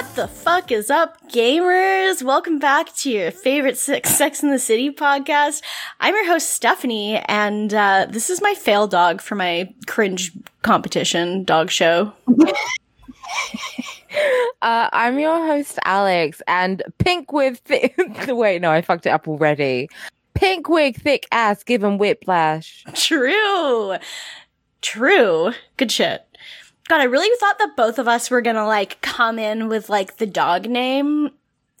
What the fuck is up, gamers? Welcome back to your favorite Sex in the City podcast. I'm your host, Stephanie, and uh, this is my fail dog for my cringe competition dog show. Uh, I'm your host, Alex, and pink with th- wait, no, I fucked it up already. Pink wig, thick ass, giving whiplash. True. True. Good shit. God, I really thought that both of us were gonna like come in with like the dog name,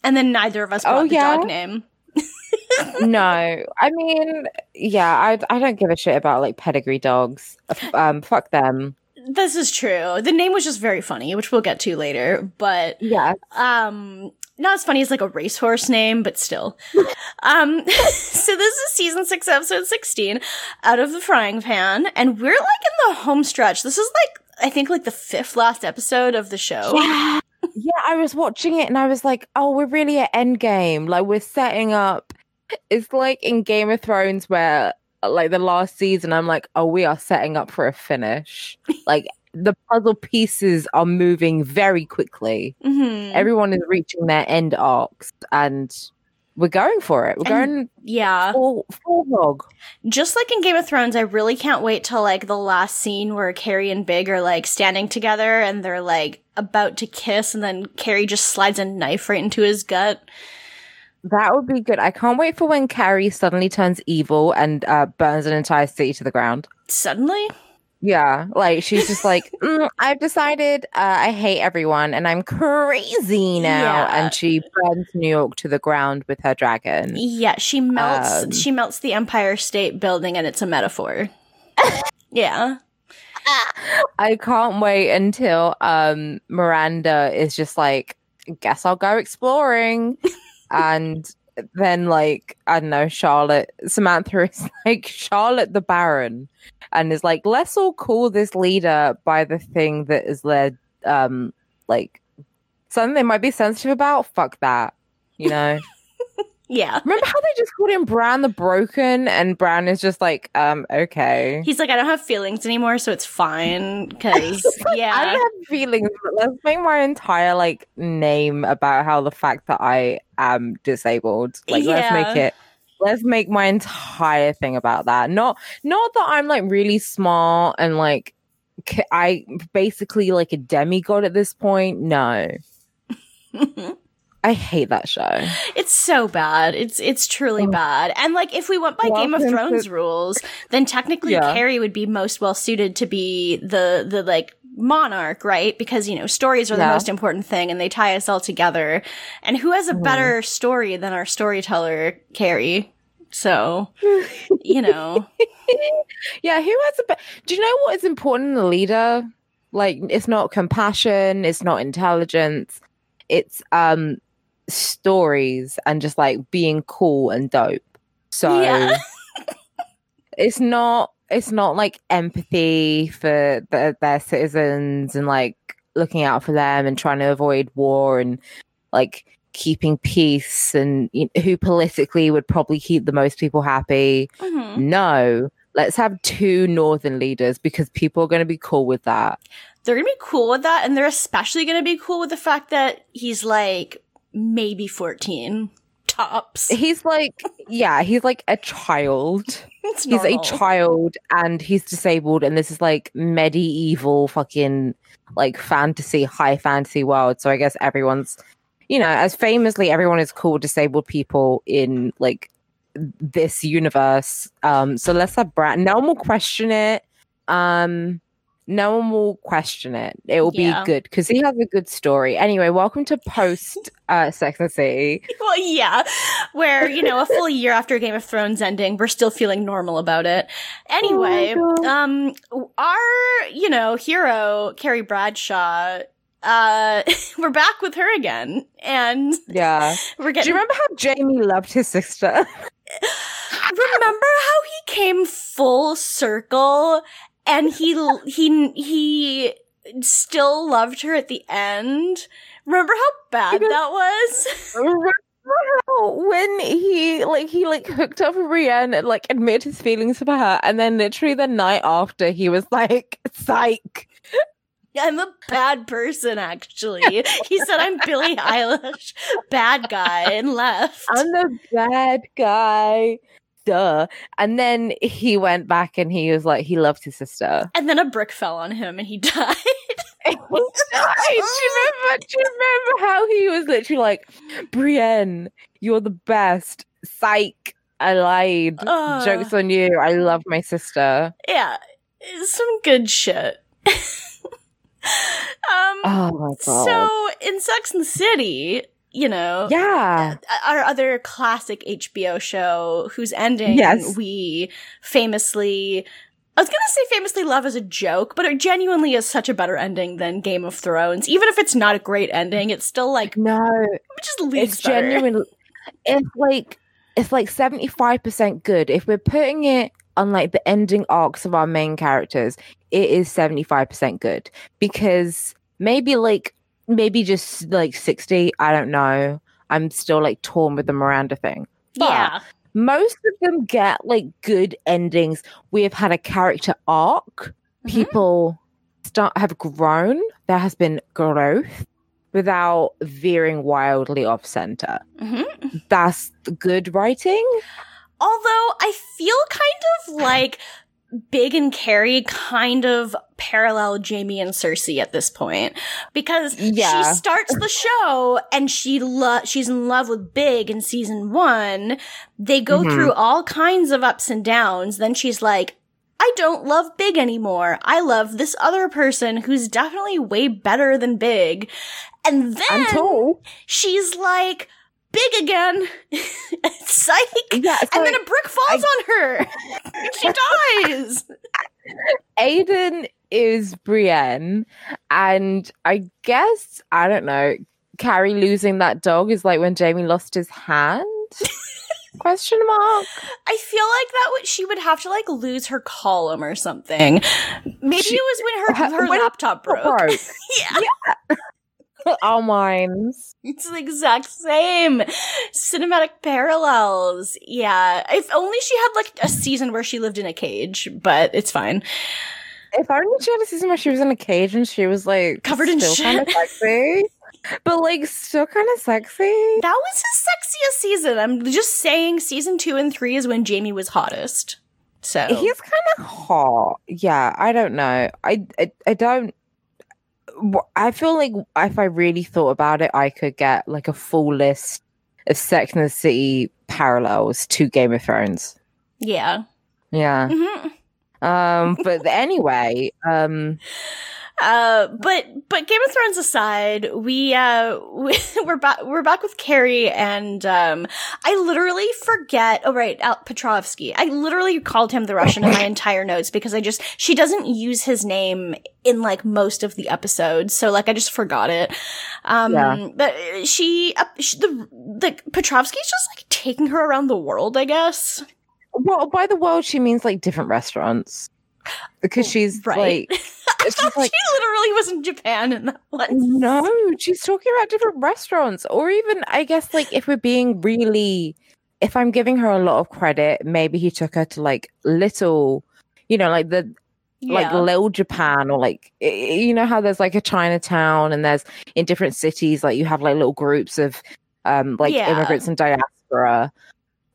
and then neither of us brought Oh, the dog name. no, I mean, yeah, I I don't give a shit about like pedigree dogs. Um, fuck them. This is true. The name was just very funny, which we'll get to later. But Yeah, um not as funny as like a racehorse name, but still. um so this is season six, episode sixteen, out of the frying pan, and we're like in the home stretch. This is like I think like the fifth last episode of the show. yeah, yeah. I was watching it and I was like, oh, we're really at Endgame. Like we're setting up. It's like in Game of Thrones where like the last season, I'm like, oh, we are setting up for a finish. like the puzzle pieces are moving very quickly. Mhm. Everyone is reaching their end arcs, and we're going for it. We're And- going yeah. full full hog. Just like in Game of Thrones, I really can't wait till like the last scene where Carrie and Big are like standing together and they're like about to kiss and then Carrie just slides a knife right into his gut. That would be good. I can't wait for when Carrie suddenly turns evil and uh, burns an entire city to the ground. Suddenly? Yeah, like she's just like, "Mm, I've decided uh, I hate everyone and I'm crazy now, Yeah. and she burns New York to the ground with her dragon. Yeah, she melts Um, she melts the Empire State Building and it's a metaphor. yeah. I can't wait until um Miranda is just like, guess I'll go exploring. and then like, I don't know, Charlotte Samantha is like Charlotte the Baron and is like, let's all call this leader by the thing that is led um like something they might be sensitive about. Fuck that. You know? Yeah. Remember how they just called him Bran the Broken and Bran is just like, um, okay. He's like, I don't have feelings anymore, so it's fine. Cause yeah, I don't have feelings, but let's make my entire like name about how the fact that I am disabled. Like let's Yeah. make it let's make my entire thing about that. Not not that I'm like really smart and like I basically like a demigod at this point. No. I hate that show. It's so bad. It's it's truly Oh. bad. And like if we went by Game of Welcome to- Thrones rules, then technically Yeah. Carrie would be most well suited to be the the like monarch, right? Because you know, stories are the most important thing and they tie us all together. And who has a Mhm. better story than our storyteller, Carrie? So, you know. Yeah, who has a be- Do you know what is important in a leader? Like it's not compassion, it's not intelligence. It's um stories and just like being cool and dope. So Yeah. it's not it's not like empathy for the, their citizens and like looking out for them and trying to avoid war and like keeping peace and you who politically would probably keep the most people happy Mhm. no, let's have two northern leaders because people are going to be cool with that. They're going to be cool with that and they're especially going to be cool with the fact that he's like maybe 14 tops. He's like, yeah, he's like a child. He's a child and he's disabled, and this is like medieval fucking like fantasy, high fantasy world. So I guess everyone's, you know, as famously, everyone is called disabled people in like this universe. Um, so let's have Brad. No one will question it. Um, no one will question it. It will Yeah. be good because he has a good story. Anyway, welcome to post uh, Sex and City. Well, yeah, where you know a full year after Game of Thrones ending, we're still feeling normal about it. Anyway, Oh um, our you know hero Carrie Bradshaw uh, we're back with her again, and Yeah. we're getting Do you remember how Jaime loved his sister? remember how he came full circle and he he he still loved her at the end remember how bad that was when he like he like hooked up with Brienne and like admitted his feelings for her, and then literally the night after he was like, "Psych." i'm a bad person actually he said i'm billie eilish bad guy and left I'm the bad guy. Duh. And then he went back and he was like, he loved his sister. and then a brick fell on him and he died do, you remember, do you remember how he was literally like, Brienne, you're the best. Psych. I lied. Uh. Joke's on you. I love my sister. yeah some good shit um Oh my god. So in Sex and the City, you know, yeah. Uh, our other classic HBO show whose ending Yes. we famously I was gonna say famously love as a joke, but it genuinely is such a better ending than Game of Thrones. Even if it's not a great ending, it's still like No, it just leaves it's better. genuine. It's like it's like seventy five percent good. If we're putting it on like the ending arcs of our main characters, it is seventy five percent good because maybe like maybe just like sixty. I don't know. I'm still like torn with the Miranda thing. But Yeah. most of them get like good endings. We have had a character arc. Mhm. People start have grown. There has been growth without veering wildly off center. Mhm. That's good writing. Although I feel kind of like Big and Carrie kind of parallel Jaime and Cersei at this point because Yeah. she starts the show and she lo- she's in love with Big in season 1. They go Mhm. through all kinds of ups and downs. Then she's like I don't love Big anymore. I love this other person who's definitely way better than Big. And then she's like Big again. Psych. Yeah, so And then a brick falls on her. she dies. Aiden is Brienne, and I guess I don't know. Carrie losing that dog is like when Jaime lost his hand. Question mark. I feel like that would she would have to like lose her column or something. Maybe She- it was when her her- her laptop broke. Broke. Yeah, Our minds. it's the exact same cinematic parallels. Yeah, if only she had like a season where she lived in a cage, but it's fine. If I only she had a season where she was in a cage and she was like Covered in still kind of shit. sexy, but like still kind of sexy. That was his sexiest season. I'm just saying, season two and three is when Jaime was hottest. So He's kind of hot. Yeah, I don't know. I, I I don't. I feel like if I really thought about it, I could get like a full list of Sex and the City parallels to Game of Thrones. yeah. Yeah. hmm Um. But anyway. Um. Uh, but but Game of Thrones aside, we uh we, we're back we're back with Carrie and um I literally forget. Oh right, Al Petrovsky. I literally called him the Russian in my entire notes because I just she doesn't use his name in like most of the episodes, so like I just forgot it. Um, Yeah. but she, uh, she the the Petrovsky's just like taking her around the world, I guess. Well, by the world, she means like different restaurants because she's Right. like. She's like, she literally was in Japan in that one. No, she's talking about different restaurants, or even I guess like if we're being really, if I'm giving her a lot of credit, maybe he took her to like little, you know, like the like little Japan, or like you know how there's like a Chinatown, and there's in different cities like you have like little groups of um like Yeah. immigrants and diaspora.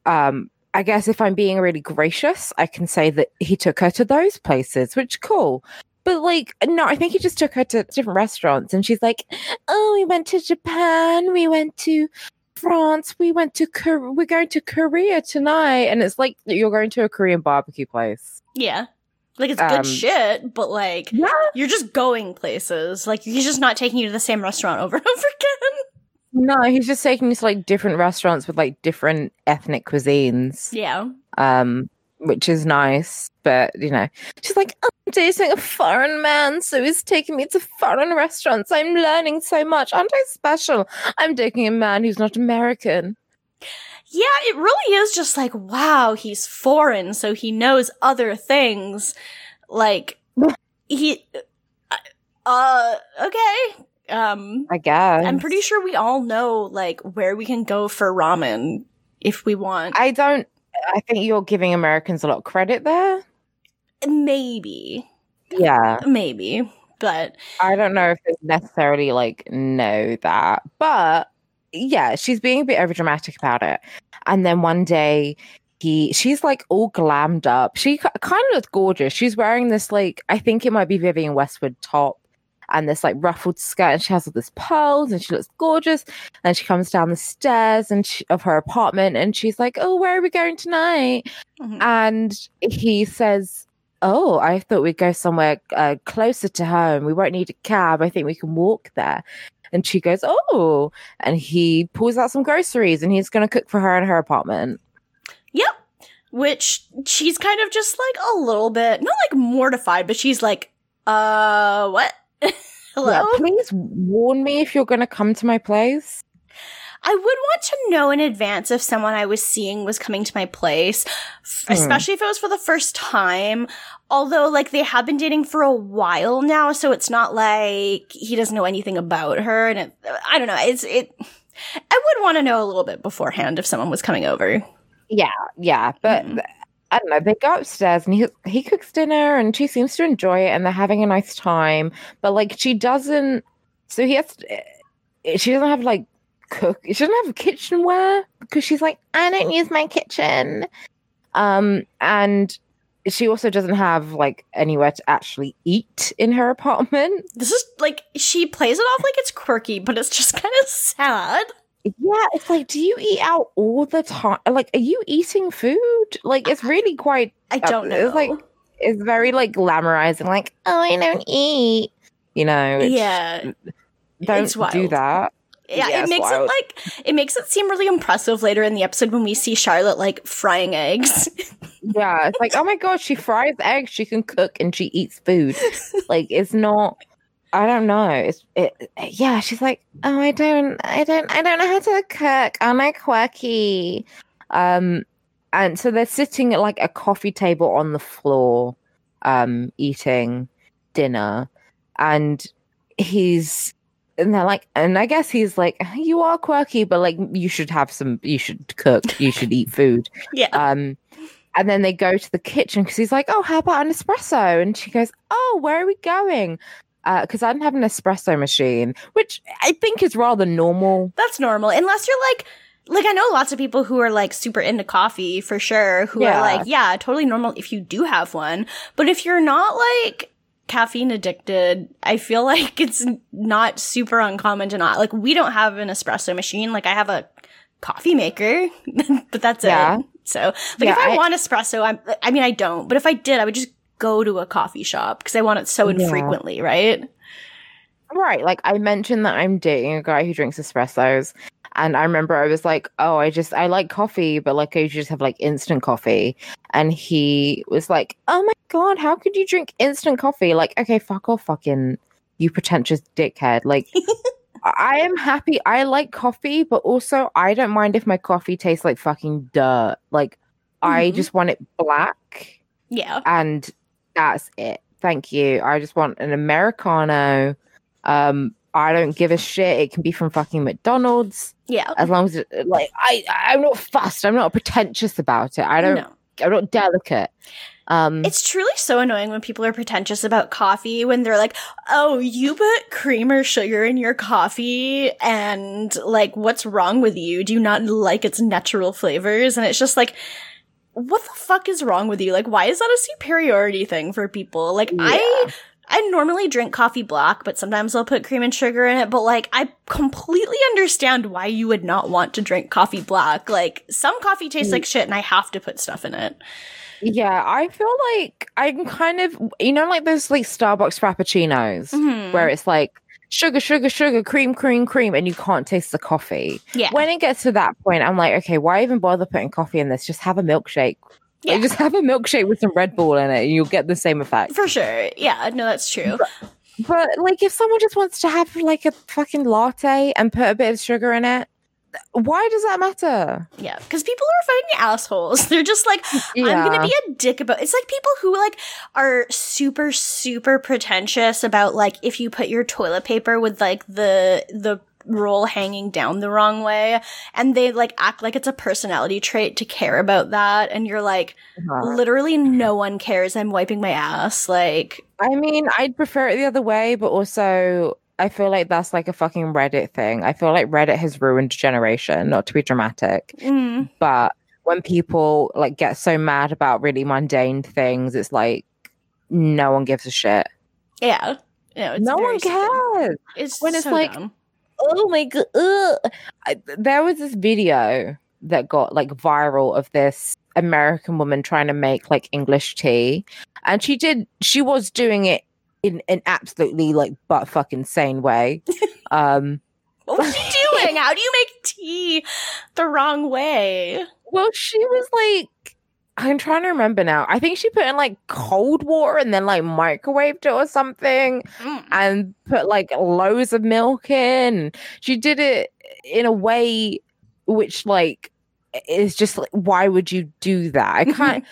Um, I guess if I'm being really gracious, I can say that he took her to those places, which cool. But like, no, I think he just took her to different restaurants, and she's like, "Oh, we went to Japan, we went to France, we went to Kor- we're going to Korea tonight," and it's like you're going to a Korean barbecue place. Yeah. Like it's Um, good shit, but like Yeah, you're just going places. Like he's just not taking you to the same restaurant over and over again. no, he's just taking you to like different restaurants with like different ethnic cuisines. Yeah. Um, which is nice. But you know, she's like, I'm dating a foreign man, so he's taking me to foreign restaurants. I'm learning so much. Aren't I special? I'm dating a man who's not American. Yeah, it really is just like, wow, he's foreign, so he knows other things. Like, he, uh, okay. Um, I guess. I'm pretty sure we all know, like, where we can go for ramen if we want. I don't. I think you're giving Americans a lot of credit there. Maybe. Yeah. Maybe. But I don't know if it's necessarily like know that, but yeah, she's being a bit overdramatic about it. And then one day, he she's like all glammed up. She kind of looks gorgeous. She's wearing this like I think it might be Vivienne Westwood top and this like ruffled skirt, and she has all this pearls, and she looks gorgeous. And she comes down the stairs and she, of her apartment, and she's like, "Oh, where are we going tonight?" Mhm. And he says, "Oh, I thought we'd go somewhere uh, closer to home. We won't need a cab. I think we can walk there." And she goes, "Oh!" And he pulls out some groceries, and he's going to cook for her in her apartment. Yep. Which she's kind of just like a little bit, not like mortified, but she's like, uh, what? Hello? Yeah, please warn me if you're going to come to my place. I would want to know in advance if someone I was seeing was coming to my place, Hmm. especially if it was for the first time. Although, like, they have been dating for a while now, so it's not like he doesn't know anything about her. And it, I don't know. It's, it, I would want to know a little bit beforehand if someone was coming over. Yeah, yeah, but Mhm. I don't know. They go upstairs and he he cooks dinner and she seems to enjoy it and they're having a nice time. But like she doesn't. So he has. To, eh, she doesn't have like cook. She doesn't have kitchenware because she's like I don't use my kitchen. Um, and she also doesn't have like anywhere to actually eat in her apartment. This is like, she plays it off like it's quirky, but it's just kind of sad. Yeah, it's like, do you eat out all the time? Like, are you eating food? Like, it's really quite I uh, don't know. It's like it's very like glamorizing, like, oh, I don't eat. You know, yeah. don't do that. Yeah, Yeah, it makes it like it makes it seem really impressive later in the episode when we see Charlotte like frying eggs. Yeah, it's like, oh my god, she fries eggs, she can cook, and she eats food. like, it's not. I don't know. It's it. Yeah, she's like, oh, I don't, I don't, I don't know how to cook. Am I quirky? Um, and so they're sitting at like a coffee table on the floor, um, eating dinner, and he's and they're like, and I guess he's like, you are quirky, but like, you should have some, you should cook, you should eat food. yeah. Um, and then they go to the kitchen because he's like, "Oh, how about an espresso?" And she goes, "Oh, where are we going?" Uh, because I didn't have an espresso machine, which I think is rather normal. That's normal. Unless you're like like I know lots of people who are like super into coffee for sure, who Yeah. are like, yeah, totally normal if you do have one. But if you're not like caffeine addicted, I feel like it's not super uncommon to not like we don't have an espresso machine. Like I have a coffee maker, but that's Yeah. it. So like Yeah, if I, I- want espresso, I'm I mean I don't, but if I did, I would just go to a coffee shop because I want it so Yeah. infrequently, right? Right. Like I mentioned that I'm dating a guy who drinks espressos. And I remember I was like, oh, I just, I like coffee, but like I just have like instant coffee. And he was like, oh my God, how could you drink instant coffee? Like, okay, fuck off, fucking, you pretentious dickhead. Like, I am happy. I like coffee, but also I don't mind if my coffee tastes like fucking dirt. Like, I Mhm. just want it black Yeah. and that's it. Thank you. I just want an Americano. Um, I don't give a shit. It can be from fucking McDonald's Yeah. as long as it, like I I'm not fussed. I'm not pretentious about it. I don't. No. I'm not delicate. Um, It's truly so annoying when people are pretentious about coffee when they're like, "Oh, you put cream or sugar in your coffee and like what's wrong with you? Do you not like its natural flavors?" And it's just like what the fuck is wrong with you? Like why is that a superiority thing for people? Like I I normally drink coffee black, but sometimes I'll put cream and sugar in it, but like I completely understand why you would not want to drink coffee black. Like some coffee tastes like shit and I have to put stuff in it. yeah, I feel like I'm kind of you know like those like Starbucks frappuccinos Mhm. where it's like sugar, sugar, sugar, cream, cream, cream, and you can't taste the coffee. Yeah. When it gets to that point, I'm like, okay, why even bother putting coffee in this? Just have a milkshake. Yeah. Like, just have a milkshake with some Red Bull in it, and you'll get the same effect. For sure. Yeah, no, that's true. But like, if someone just wants to have like a fucking latte and put a bit of sugar in it, why does that matter? Yeah, because people are fucking assholes. They're just like, I'm gonna be a dick about. It's like people who like are super super pretentious about like if you put your toilet paper with like the the roll hanging down the wrong way, and they like act like it's a personality trait to care about that, and you're like, Uh-huh. literally, no one cares. I'm wiping my ass. Like, I mean, I'd prefer it the other way, but also I feel like that's like a fucking Reddit thing. I feel like Reddit has ruined generation, not to be dramatic, mm, but when people like get so mad about really mundane things, it's like no one gives a shit. yeah, no, it's no one cares. It's When it's so like- dumb. Oh my god. I, there was this video that got like viral of this American woman trying to make like English tea. And she did she was doing it in an absolutely like butt fucking sane way. Um What was she doing? How do you make tea the wrong way? well she was like I'm trying to remember now. I think she put in like cold water and then like microwaved it or something. Mm. and put like loads of milk in. She did it in a way which like is just like why would you do that? I can't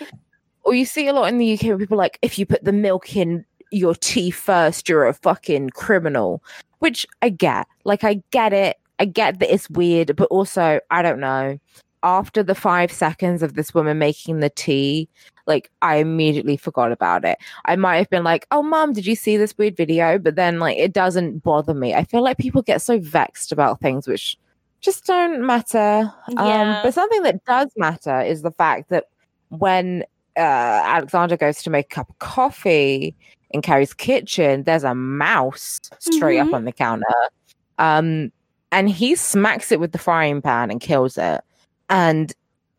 or you see a lot in the UK where people are like if you put the milk in your tea first, you're a fucking criminal. Which I get. Like I get it. I get that it's weird, but also I don't know. After the five seconds of this woman making the tea, like I immediately forgot about it. I might have been like, "Oh, mom, did you see this weird video?" But then, like, it doesn't bother me. I feel like people get so vexed about things which just don't matter. Yeah. Um, but something that does matter is the fact that when uh, Alexander goes to make a cup of coffee in Carrie's kitchen, there's a mouse straight Mhm. up on the counter. Um, and he smacks it with the frying pan and kills it. And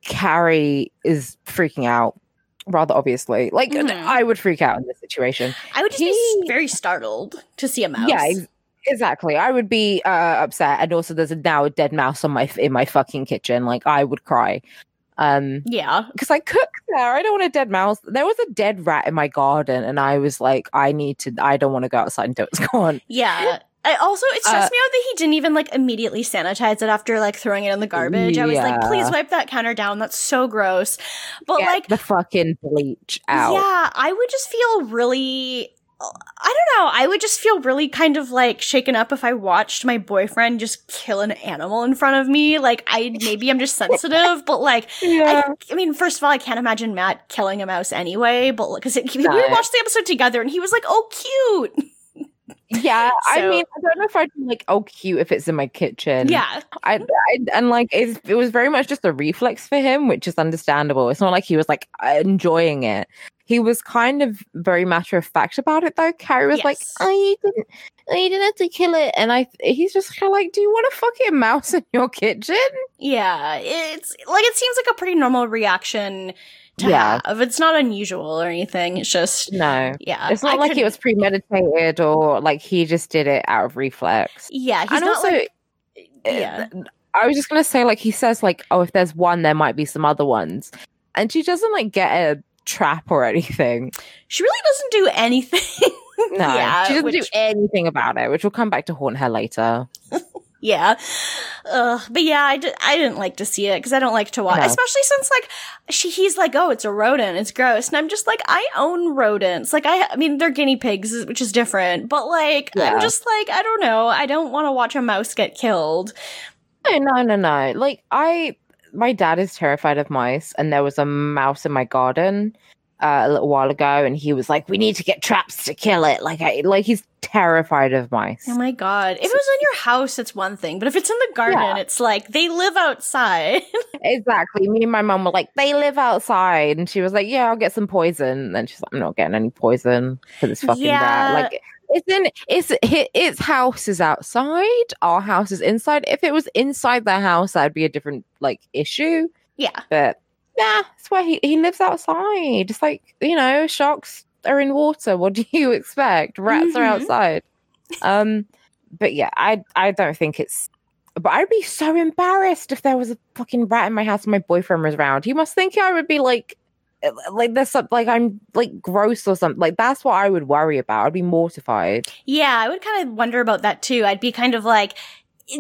Carrie is freaking out, rather obviously. Like, Mhm. I would freak out in this situation. I would just be He- s- very startled to see a mouse. Yeah, ex- exactly. I would be uh, upset, and also there's a, now a dead mouse on my in my fucking kitchen. Like, I would cry. Um, yeah. because I cook there. I don't want a dead mouse. There was a dead rat in my garden, and I was like, I need to. I don't want to go outside until it's gone. Yeah. I also it stressed Uh, me out that he didn't even like immediately sanitize it after like throwing it in the garbage. I was like, please wipe that counter down. That's so gross. But Get like the fucking bleach out. Yeah, I would just feel really I don't know. I would just feel really kind of like shaken up if I watched my boyfriend just kill an animal in front of me. Like I maybe I'm just sensitive, but like Yeah. I, I mean, first of all, I can't imagine Matt killing a mouse anyway. But because we watched the episode together, and he was like, "Oh, cute." Yeah, I mean, I don't know if I'd be like, oh, cute if it's in my kitchen. Yeah, I, I and like it's, it was very much just a reflex for him, which is understandable. It's not like he was like enjoying it. He was kind of very matter of fact about it, though. Carrie was like, Yes. "Oh, you didn't, oh, you didn't have to kill it," and I, he's just kind of like, "Do you want a fucking mouse in your kitchen?" yeah. It's like it seems like a pretty normal reaction to Yeah. have. It's not unusual or anything. It's just No, yeah. it's not I like could- it was premeditated or like he just did it out of reflex. Yeah, he's and not also, like uh, yeah. I was just gonna say, like he says, like, oh, if there's one, there might be some other ones, and she doesn't like get a trap or anything. She really doesn't do anything. No, yeah, she doesn't do anything about it, which will come back to haunt her later. Yeah. Ugh, but yeah, I, d- I didn't like to see it because I don't like to watch, No. especially since like she he's like, oh, it's a rodent, it's gross, and I'm just like, I own rodents. Like I, I mean, they're guinea pigs, which is different, but like Yeah. I'm just like, I don't know, I don't want to watch a mouse get killed. No, no, no, no. Like I, my dad is terrified of mice, and there was a mouse in my garden uh, a little while ago, and he was like, "We need to get traps to kill it." Like, I, like he's terrified of mice. Oh my god! If it was in your house, it's one thing, but if it's in the garden, Yeah. it's like they live outside. exactly. Me and my mom were like, "They live outside," and she was like, "Yeah, I'll get some poison." And then she's like, "I'm not getting any poison for this fucking Yeah. rat." Like. It's in it's its house is outside. Our house is inside. If it was inside the house, that'd be a different like issue. yeah, But nah, that's why he, he lives outside. It's like, you know, sharks are in water. What do you expect? Rats are Mhm. outside. Um, but yeah, I I don't think it's but I'd be so embarrassed if there was a fucking rat in my house and my boyfriend was around. You must think I would be like like there's like I'm like gross or something. Like that's what I would worry about. I'd be mortified. Yeah, I would kind of wonder about that too. I'd be kind of like,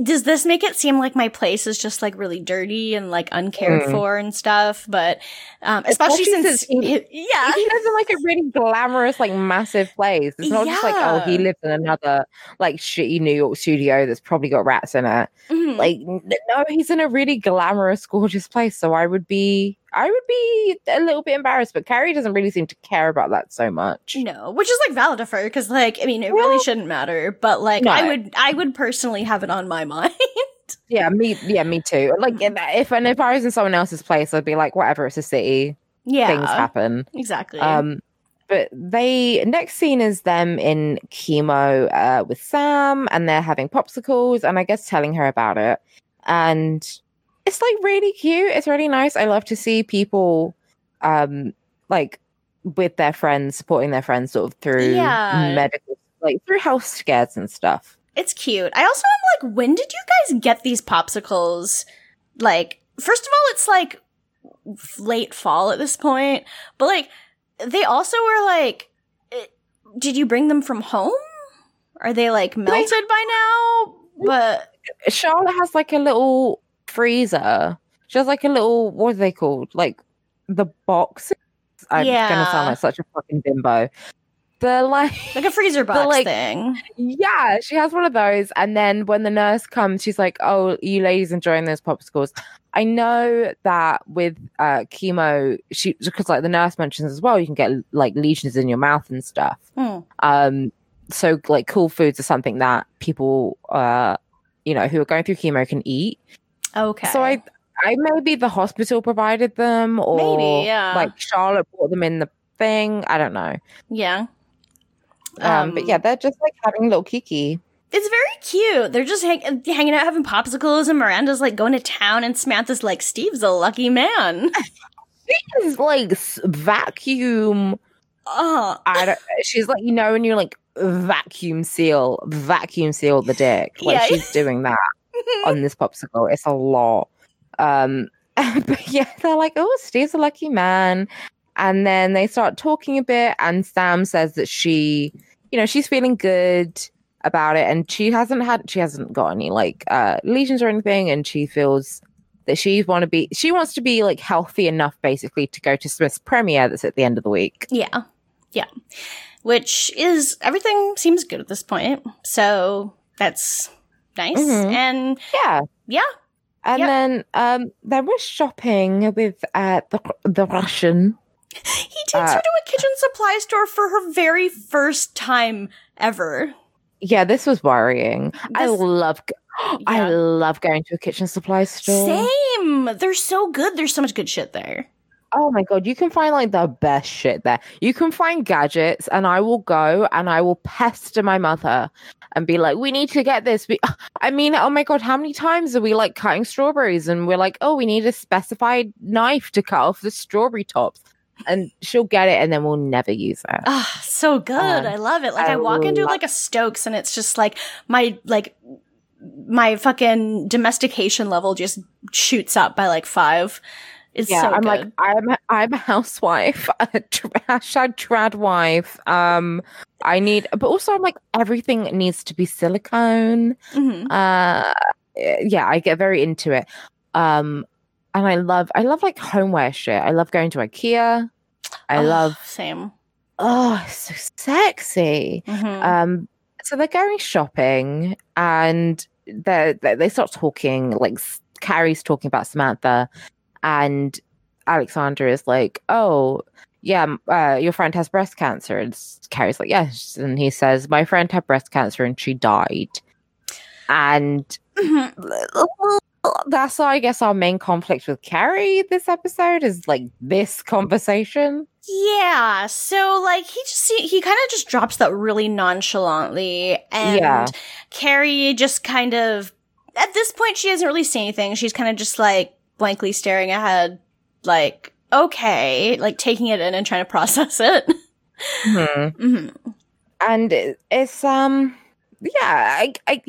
does this make it seem like my place is just like really dirty and like uncared Mm. for and stuff? But um, especially, Especially since, since he- yeah, He lives in like a really glamorous, like massive place. It's not just like, oh, he lives in another like shitty New York studio that's probably got rats in it. Mhm. Like, no, he's in a really glamorous, gorgeous place. So I would be, I would be a little bit embarrassed. But Carrie doesn't really seem to care about that so much. no, which is like valid for because like I mean it really shouldn't matter, but like no. I would I would personally have it on my mind. Yeah, me, yeah, me too. Like, Mm-hmm. if and if I was in someone else's place, I'd be like, whatever. It's a city. yeah, Things happen. exactly. Um, but they next scene is them in chemo uh, with Sam, and they're having popsicles, and I guess telling her about it, and it's like really cute. It's really nice. I love to see people, um, like with their friends, supporting their friends, sort of through Yeah. medical, like through health scares and stuff. It's cute. I also am like, when did you guys get these popsicles? Like, first of all, it's like late fall at this point, but like, they also were like, eh, did you bring them from home? Are they like melted by now? But Charlotte has like a little freezer. She has like a little what are they called? Like the box. I'm gonna sound like such a fucking bimbo. The like like a freezer box like- thing. yeah, she has one of those. And then when the nurse comes, she's like, Oh, you ladies enjoying those popsicles. I know that with uh chemo, she because like the nurse mentions as well, you can get like lesions in your mouth and stuff. Hmm. Um, so like cool foods are something that people uh you know who are going through chemo can eat. Okay. So I I maybe the hospital provided them or Maybe, yeah. like Charlotte brought them in the thing. I don't know. yeah. Um, but yeah, they're just like having a little kiki. It's very cute. They're just hang- hanging out having popsicles, and Miranda's like going to town, and Samantha's like, Steve's a lucky man. She's like vacuum. Oh, I don't, she's like you know when you're like vacuum seal, vacuum seal the dick. Like Yeah. she's doing that on this popsicle. It's a lot. Um, but yeah, they're like, oh, Steve's a lucky man. And then they start talking a bit, and Sam says that she, you know, she's feeling good about it, and she hasn't had, she hasn't got any like uh lesions or anything, and she feels that she want to be, she wants to be like healthy enough, basically, to go to Smith's premiere that's at the end of the week. yeah. Yeah. Which is, everything seems good at this point. So that's nice. Mhm. And Yeah. yeah. And Yep. then um, there was shopping with uh, the the Russian. He takes Uh, her to a kitchen supply store for her very first time ever. Yeah, this was worrying. I This- love, I love going to a kitchen supply store. Same. They're so good. There's so much good shit there. Oh my god, you can find like the best shit there. You can find gadgets, and I will go and I will pester my mother and be like, "We need to get this." We, I mean, oh my god, how many times are we like cutting strawberries and we're like, "Oh, we need a specified knife to cut off the strawberry tops," and she'll get it, and then we'll never use it. Ah, so good. Um, I love it. Like I, I walk into like a Stokes and it's just like my like my fucking domestication level just shoots up by like five. It's yeah, so I'm good. like I'm I'm a housewife, a hashtag trad wife. Um, I need, but also I'm like everything needs to be silicone. Mhm. Uh, yeah, I get very into it. Um, and I love I love like homeware shit. I love going to IKEA. I Oh, love same. oh, so sexy. Mhm. Um, so they're going shopping and they they start talking. Like Carrie's talking about Samantha, and Alexandra is like, "Oh, yeah, uh, your friend has breast cancer." And Carrie's like, "Yes," and he says, "My friend had breast cancer and she died." And Mhm. that's I guess our main conflict with Carrie this episode is like this conversation. Yeah, so like he just he, he kind of just drops that really nonchalantly, and Yeah. Carrie just kind of at this point she doesn't really say anything. She's kind of just like blankly staring ahead, like okay, like taking it in and trying to process it. Mhm. hmm and it's um yeah I, I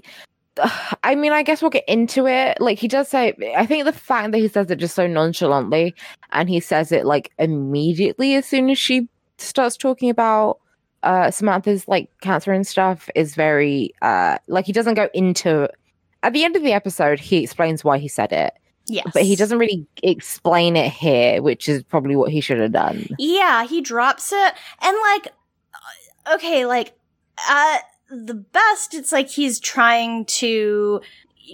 I mean, I guess we'll get into it. Like he does say, I think the fact that he says it just so nonchalantly, and he says it like immediately as soon as she starts talking about uh Samantha's like cancer and stuff is very uh like he doesn't go into. At the end of the episode, he explains why he said it, Yes. but he doesn't really explain it here, which is probably what he should have done. Yeah, he drops it. And like uh, okay, like at the best it's like he's trying to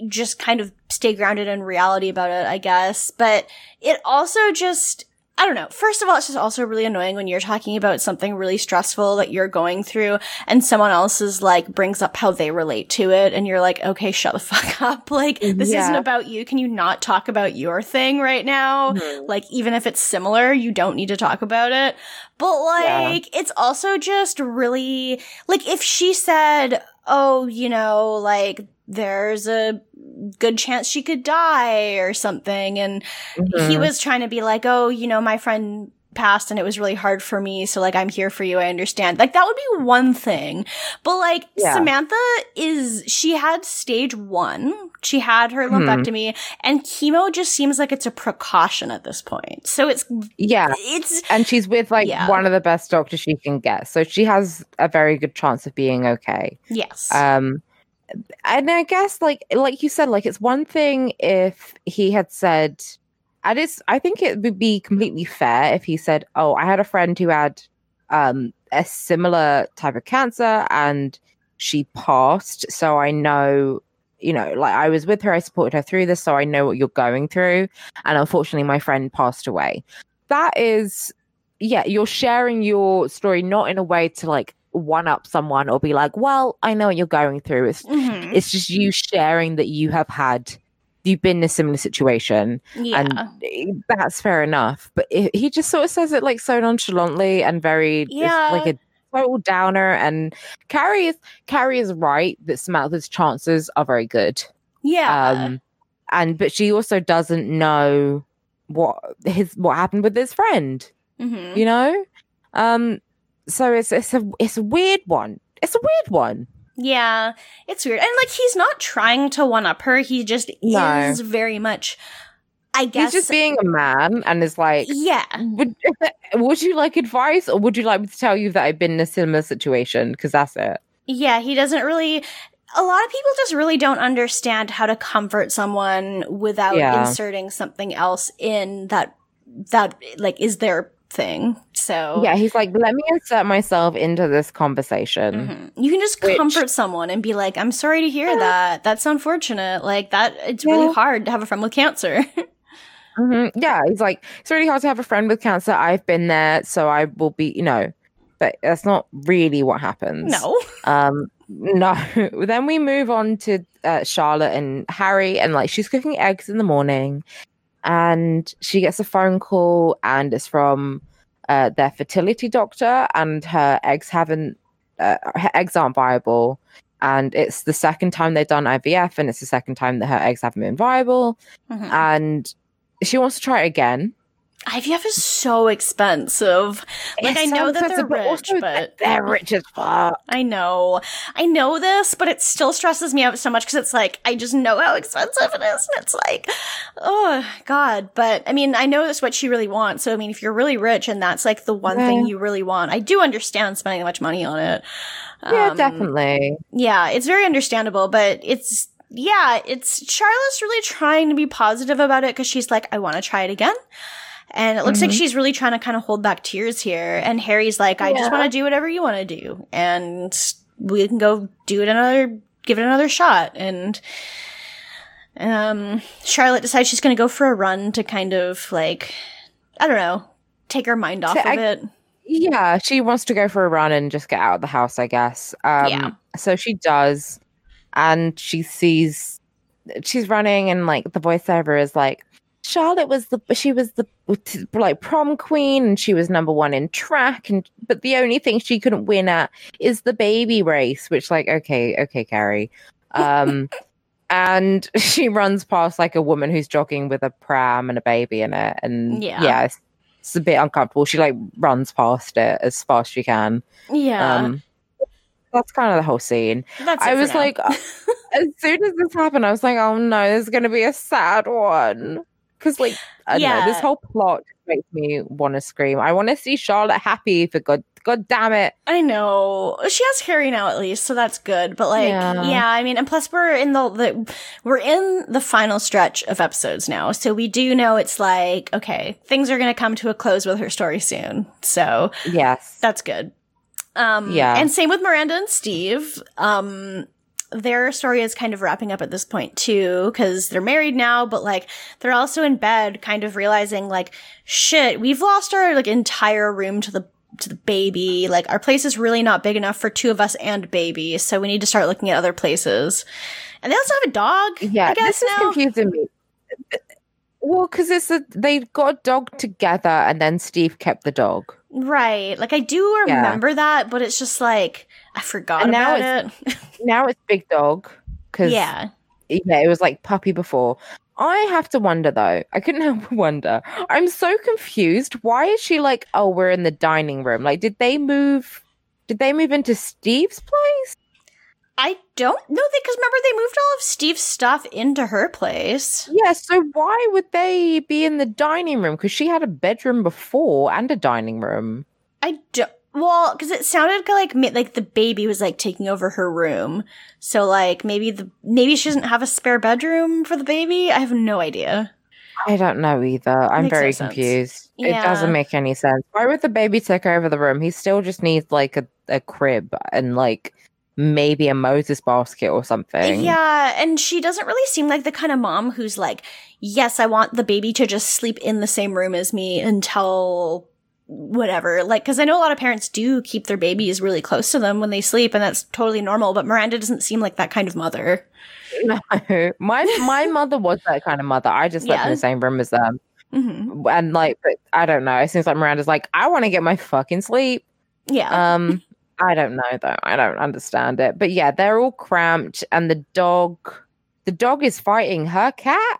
just kind of stay grounded in reality about it, I guess. But it also just I don't know. First of all, it's just also really annoying when you're talking about something really stressful that you're going through and someone else is like brings up how they relate to it and you're like, okay, shut the fuck up. Like, this Yeah. isn't about you. Can you not talk about your thing right now? Mhm. Like, even if it's similar, you don't need to talk about it. But Yeah. like, it's also just really, like, if she said, oh, you know, like, there's a good chance she could die or something. And he Mhm. was trying to be like, oh, you know, my friend passed and it was really hard for me. So like, I'm here for you. I understand. Like, that would be one thing. But like, Yeah. Samantha is, she had stage one. She had her Mhm. lumpectomy and chemo just seems like it's a precaution at this point. So it's, yeah. it's, And she's with like Yeah. one of the best doctors she can get. So she has a very good chance of being okay. yes. Um and I guess like like you said, like it's one thing if he had said and it's I think it would be completely fair if he said, Oh, I had a friend who had um a similar type of cancer and she passed. So I know you know, like I was with her, I supported her through this, so I know what you're going through. And unfortunately, my friend passed away. That is, yeah, you're sharing your story not in a way to like one up someone or be like, well, I know what you're going through. It's Mhm. it's just you sharing that you have had you've been in a similar situation yeah. and that's fair enough but it, he just sort of says it like so nonchalantly and very Yeah. like a total downer and carrie is carrie is right that samantha's chances are very good yeah. um and but she also doesn't know what his what happened with his friend Mhm. you know um so it's it's a it's a weird one it's a weird one Yeah, it's weird. And like he's not trying to one up her. He just No. is very much I guess he's just being a man and is like Yeah. would, would you like advice or would you like me to tell you that I've been in a similar situation? Because that's it. Yeah, he doesn't really a lot of people just really don't understand how to comfort someone without Yeah. inserting something else in that that like is their thing. So Yeah, he's like, let me insert myself into this conversation. Mhm. You can just Which- comfort someone and be like, "I'm sorry to hear that. That's unfortunate. Like that. It's really hard to have a friend with cancer." Mhm. Yeah, he's like, it's really hard to have a friend with cancer. I've been there, so I will be, you know, but that's not really what happens. no. Um, no. then we move on to uh, Charlotte and Harry, and like she's cooking eggs in the morning, and she gets a phone call, and it's from uh, their fertility doctor, and her eggs haven't, uh, her eggs aren't viable, and it's the second time they've done IVF, and it's the second time that her eggs haven't been viable, Mhm. and she wants to try it again. IVF is so expensive. Like It's I so know that they're but rich, also but they're rich as fuck. I know, I know this, but it still stresses me out so much because it's like I just know how expensive it is, and it's like, oh god. But I mean, I know that's what she really wants. So I mean, if you're really rich and that's like the one thing you really want, I do understand spending that much money on it. Yeah, Um, definitely. Yeah, it's very understandable, but it's yeah, it's Charlotte's really trying to be positive about it because she's like, I want to try it again. And it looks like Mhm. she's really trying to kind of hold back tears here. And Harry's like, I just want to do whatever you want to do. And we can go do it another, give it another shot. And, um, Charlotte decides she's going to go for a run to kind of like, I don't know, take her mind off To of ex- it. Yeah, she wants to go for a run and just get out of the house, I guess. Um, Yeah. So she does, and she sees she's running, and like the voiceover is like, Charlotte was the she was the like prom queen, and she was number one in track, and but the only thing she couldn't win at is the baby race, which like okay, okay, Carrie. Um, and she runs past like a woman who's jogging with a pram and a baby in it, and Yeah. yeah, it's, it's a bit uncomfortable. She like runs past it as fast as she can. Yeah. Um, that's kind of the whole scene. That's I was now. like, as soon as this happened, I was like, oh no, there's gonna be a sad one. Because like, I don't know, this whole plot makes me want to scream. I want to see Charlotte happy for God. God damn it! I know she has Harry now at least, so that's good. But like, Yeah. yeah, I mean, and plus we're in the, the we're in the final stretch of episodes now, so we do know it's like okay, things are gonna come to a close with her story soon. So Yes, that's good. Um, Yeah. and same with Miranda and Steve. Um, their story is kind of wrapping up at this point too, because they're married now, but like they're also in bed, kind of realizing like, shit, we've lost our like entire room to the to the baby. Like our place is really not big enough for two of us and baby, so we need to start looking at other places. And they also have a dog. yeah. I guess this is now. confusing me. Well, because it's a, they got a dog together, and then Steve kept the dog. Right. Like I do Yeah. remember that, but it's just like I forgot And now about it. Now it's big dog. Because yeah. yeah, it was like puppy before. I have to wonder though. I couldn't help but wonder. I'm so confused. Why is she like, oh, we're in the dining room? Like, did they move? Did they move into Steve's place? I don't know because remember they moved all of Steve's stuff into her place. Yeah. So why would they be in the dining room? Because she had a bedroom before and a dining room. I don't. Well, because it sounded like like the baby was like taking over her room, so like maybe the maybe she doesn't have a spare bedroom for the baby. I have no idea. I don't know either. I'm no very sense. confused. It doesn't make any sense. Why would the baby take over the room? He still just needs like a, a crib and like maybe a Moses basket or something. Yeah, and she doesn't really seem like the kind of mom who's like, yes, I want the baby to just sleep in the same room as me until whatever. Like, because I know a lot of parents do keep their babies really close to them when they sleep, and that's totally normal. But Miranda doesn't seem like that kind of mother. No, my my mother was that kind of mother. I just slept in the same room as them, hmm and like, but I don't know. It seems like Miranda's like, I want to get my fucking sleep. Yeah. Um, I don't know though. I don't understand it. But yeah, they're all cramped, and the dog, the dog is fighting her cat.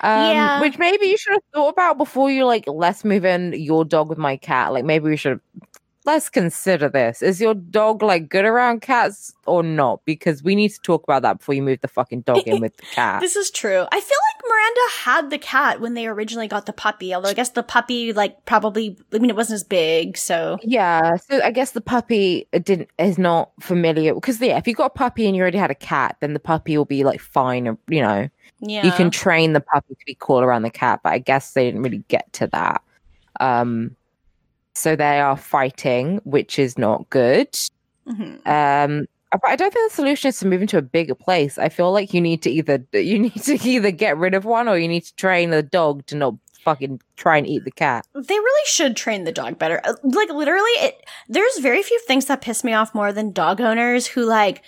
Um, Yeah. which maybe you should have thought about before you like let's move in your dog with my cat. Like maybe we should let's consider this. Is your dog like good around cats or not? Because we need to talk about that before you move the fucking dog in with the cat. This is true. I feel like Miranda had the cat when they originally got the puppy, although I guess the puppy, like, probably, I mean, it wasn't as big, so. Yeah, so I guess the puppy didn't is not familiar because yeah, if you got a puppy and you already had a cat, then the puppy will be like fine, or you know, Yeah. you can train the puppy to be cool around the cat. But I guess they didn't really get to that. Um, so they are fighting, which is not good. Mhm. Um, but I don't think the solution is to move into a bigger place. I feel like you need to either you need to either get rid of one or you need to train the dog to not fucking try and eat the cat. They really should train the dog better. Uh, Like, literally, it, there's very few things that piss me off more than dog owners who, like,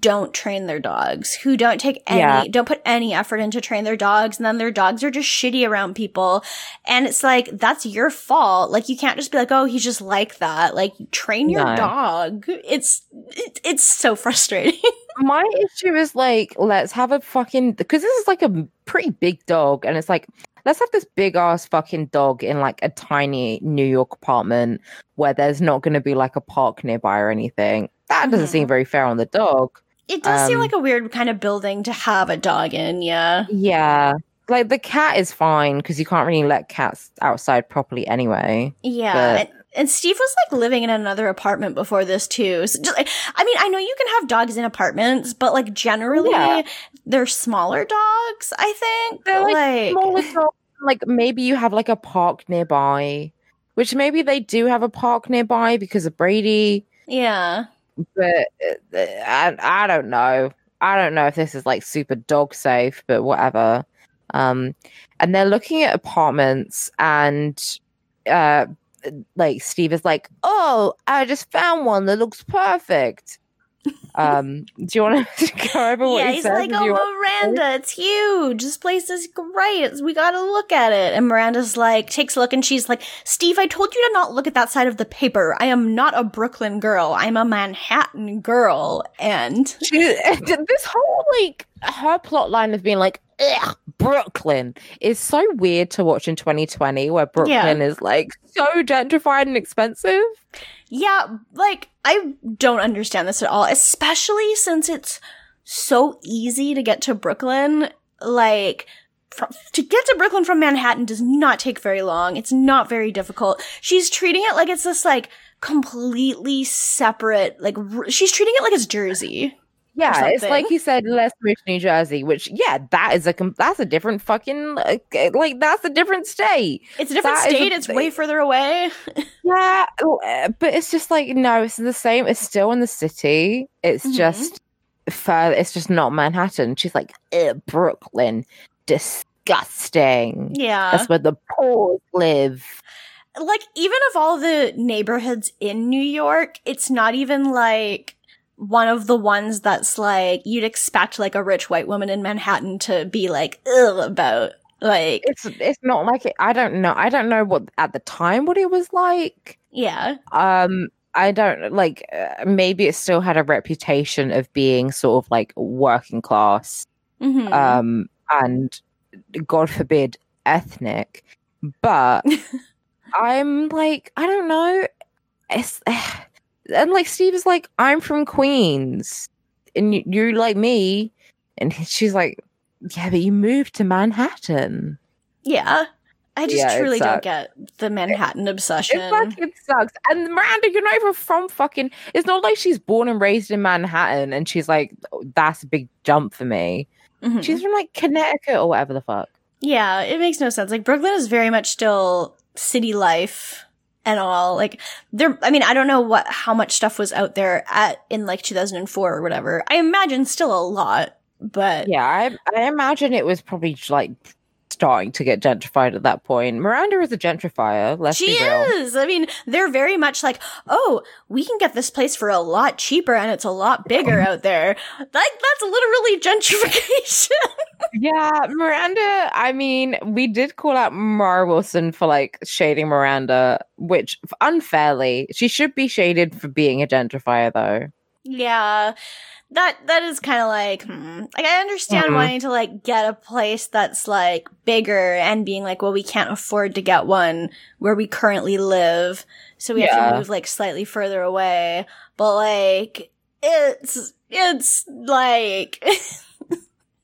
don't train their dogs, who don't take any, Yeah. don't put any effort into train their dogs, and then their dogs are just shitty around people. And it's like, that's your fault. Like, you can't just be like, oh, he's just like that. Like, train your No. dog. It's, it, it's so frustrating. my issue is like let's have a fucking because this is like a pretty big dog and it's like let's have this big ass fucking dog in like a tiny new york apartment where there's not going to be like a park nearby or anything that doesn't seem very fair on the dog It does seem Um, like a weird kind of building to have a dog in, yeah. yeah like the cat is fine because you can't really let cats outside properly anyway Yeah. But- and, Steve was like living in another apartment before this too. So just, like, I mean, I know you can have dogs in apartments, but like generally Yeah. they're smaller dogs, I think. They're like, like smaller dogs like maybe you have like a park nearby which maybe they do have a park nearby because of brady yeah. but uh, I, I don't know. I don't know if this is like super dog safe, but whatever. Um, and they're looking at apartments, and uh, like Steve is like, "Oh, I just found one that looks perfect." Um, do you want to go over what yeah, he he's says? like, "Oh, want- Miranda, it's huge. This place is great. It's- We gotta look at it." And Miranda's like, takes a look, and she's like, "Steve, I told you to not look at that side of the paper. I am not a Brooklyn girl. I'm a Manhattan girl." And She, this whole like her plot line of being like Ugh, Brooklyn is so weird to watch in 2020, where Brooklyn is like so gentrified and expensive. Yeah, like I don't understand this at all, especially since it's so easy to get to Brooklyn. Like fr- to get to Brooklyn from Manhattan does not take very long. It's not very difficult. She's treating it like it's this like completely separate like r- she's treating it like it's Jersey. Yeah, it's like you said, let's move New Jersey, which yeah, that is a that's a different fucking like, like that's a different state. It's a different That is a state. it's way further away. Yeah, uh, but it's just like no, it's the same. It's still in the city. It's Mhm. just further. It's just not Manhattan. She's like Brooklyn, disgusting. Yeah. That's where the poor live. like even of all the neighborhoods in New York, it's not even like one of the ones that's like you'd expect like a rich white woman in Manhattan to be like ugh about. Like It's it's not like it. I don't know. I don't know what at the time what it was like. yeah. Um, I don't like. Uh, maybe it still had a reputation of being sort of like working class. hmm um, and God forbid, ethnic. But I'm like, I don't know. It's and like Steve is like, I'm from Queens, and you, you're like me, and she's like, yeah, but you moved to Manhattan. yeah. I just Yeah, truly don't get the Manhattan obsession. It fucking sucks. And Miranda, you're not even from fucking. It's not like she's born and raised in Manhattan, and she's like, "Oh, that's a big jump for me. Mhm. She's from like Connecticut or whatever the fuck. Yeah, it makes no sense. Like Brooklyn is very much still city life and all. Like there I mean, I don't know what how much stuff was out there at in like 2004 or whatever. I imagine still a lot, but Yeah, I, I imagine it was probably like starting to get gentrified at that point. Miranda is a gentrifier. Let's she be real. is. I mean, they're very much like, "Oh, we can get this place for a lot cheaper and it's a lot bigger out there." Like that's literally gentrification. Yeah, Miranda. I mean, we did call out Mara Wilson for like shading Miranda, which unfairly she should be shaded for being a gentrifier, though. Yeah. That that is kind of like hmm. like I understand Mhm. wanting to like get a place that's like bigger and being like well we can't afford to get one where we currently live so we have to move like slightly further away but like it's it's like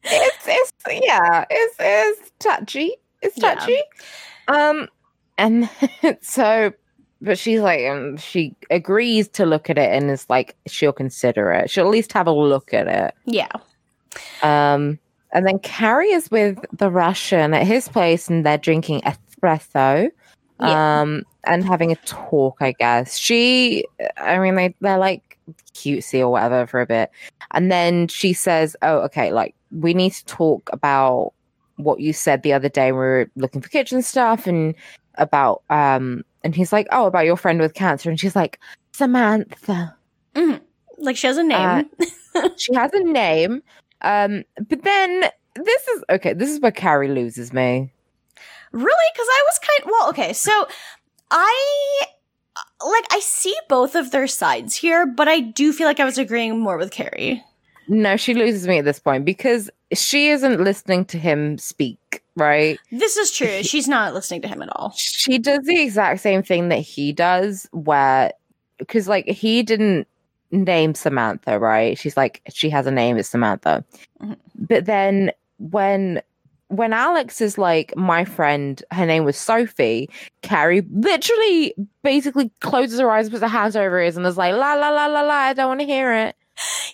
It's, it's yeah, it's it's touchy. It's Yeah. touchy. Um, and so, but she's like, um, she agrees to look at it and is like, she'll consider it. She'll at least have a look at it. yeah Um, and then Carrie is with the Russian at his place, and they're drinking espresso. Yeah. Um, and having a talk, I guess. She, I mean, they they're like cutesy or whatever for a bit, and then she says, "Oh, okay, like we need to talk about what you said the other day. We were looking for kitchen stuff, and about um." And he's like, "Oh, about your friend with cancer," and she's like, "Samantha." like she has a name Uh, she has a name. Um, but then this is okay. This is where Carrie loses me. Really? Because I was kind. Well, okay. So I like I see both of their sides here, but I do feel like I was agreeing more with Carrie. No, she loses me at this point because she isn't listening to him speak. Right? This is true. She's not listening to him at all. She does the exact same thing that he does, where because like he didn't name Samantha, right? She's like she has a name, it's Samantha. Mhm. But then when when Alex is like my friend, her name was Sophie. Carrie literally basically closes her eyes, puts her hands over her ears, and is like la la la la la. I don't want to hear it.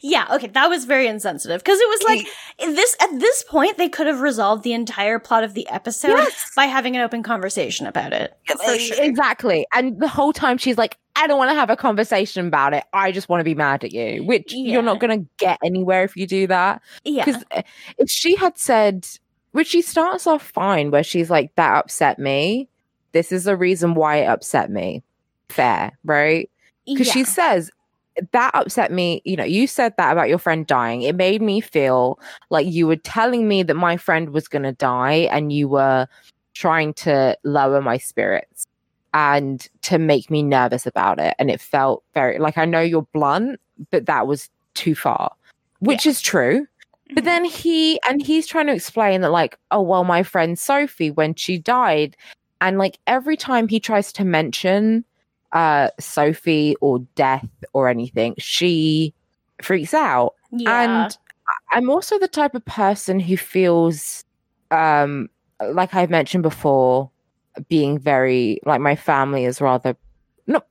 Yeah, okay, that was very insensitive because it was like this at this point they could have resolved the entire plot of the episode Yes. by having an open conversation about it. Sure. Exactly. And the whole time she's like, I don't want to have a conversation about it. I just want to be mad at you, which Yeah. you're not going to get anywhere if you do that. Yeah. Because eh, if she had said, which she starts off fine, where she's like, that upset me. This is the reason why it upset me. Fair, right? Because yeah. she says, that upset me. You know, you said that about your friend dying. It made me feel like you were telling me that my friend was going to die and you were trying to lower my spirits and to make me nervous about it. And it felt very like I know you're blunt, but that was too far, which is true. But mm-hmm. then he and he's trying to explain that, like, oh, well, my friend Sophie, when she died, and like every time he tries to mention uh Sophie or death or anything, she freaks out. Yeah. And I'm also the type of person who feels um like I've mentioned before, being very like my family is rather no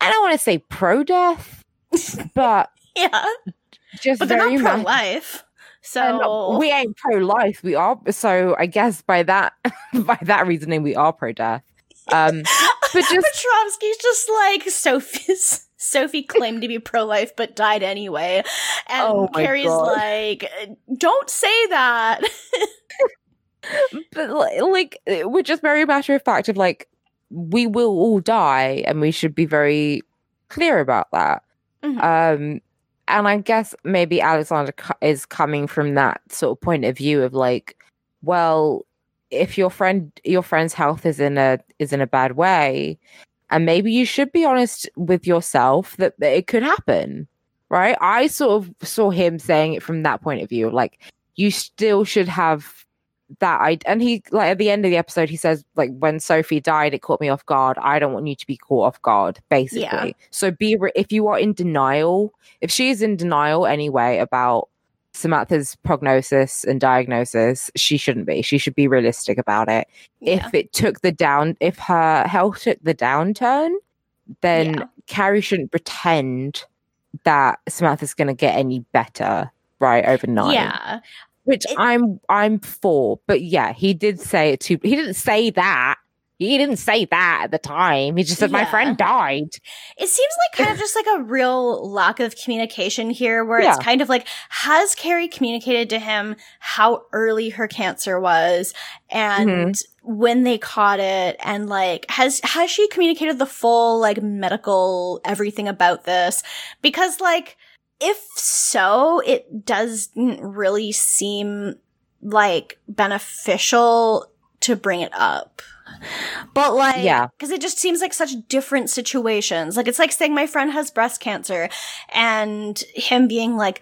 I don't want to say pro death, but yeah. just But very not pro life. So uh, we ain't pro life. We are so I guess by that by that reasoning we are pro death. Um but just Petrovsky's just like Sophie's Sophie claimed to be pro life but died anyway. And Oh Carrie's God. like, don't say that. but like we're just very matter of fact of like we will all die and we should be very clear about that. Mhm. Um and I guess maybe Alexander is coming from that sort of point of view of like, well, if your friend your friend's health is in a is in a bad way, and maybe you should be honest with yourself that, that it could happen, right? I sort of saw him saying it from that point of view, like you still should have that I and he like at the end of the episode he says like when Sophie died it caught me off guard. I don't want you to be caught off guard basically. So be re- if you are in denial if she is in denial anyway about Samantha's prognosis and diagnosis she shouldn't be she should be realistic about it yeah. if it took the down if her health took the downturn then Yeah. Carrie shouldn't pretend that Samantha's going to get any better right overnight Yeah. which It- I'm I'm for. But yeah, he did say it too. He didn't say that. He didn't say that at the time. He just said my friend died. It seems like kind of just like a real lack of communication here, where Yeah. it's kind of like, has Carrie communicated to him how early her cancer was and Mm-hmm. when they caught it? And like, has, has she communicated the full, like, medical everything about this? Because like, if so, it doesn't really seem like beneficial to bring it up. But like, Yeah. because it just seems like such different situations. Like it's like saying my friend has breast cancer and him being like,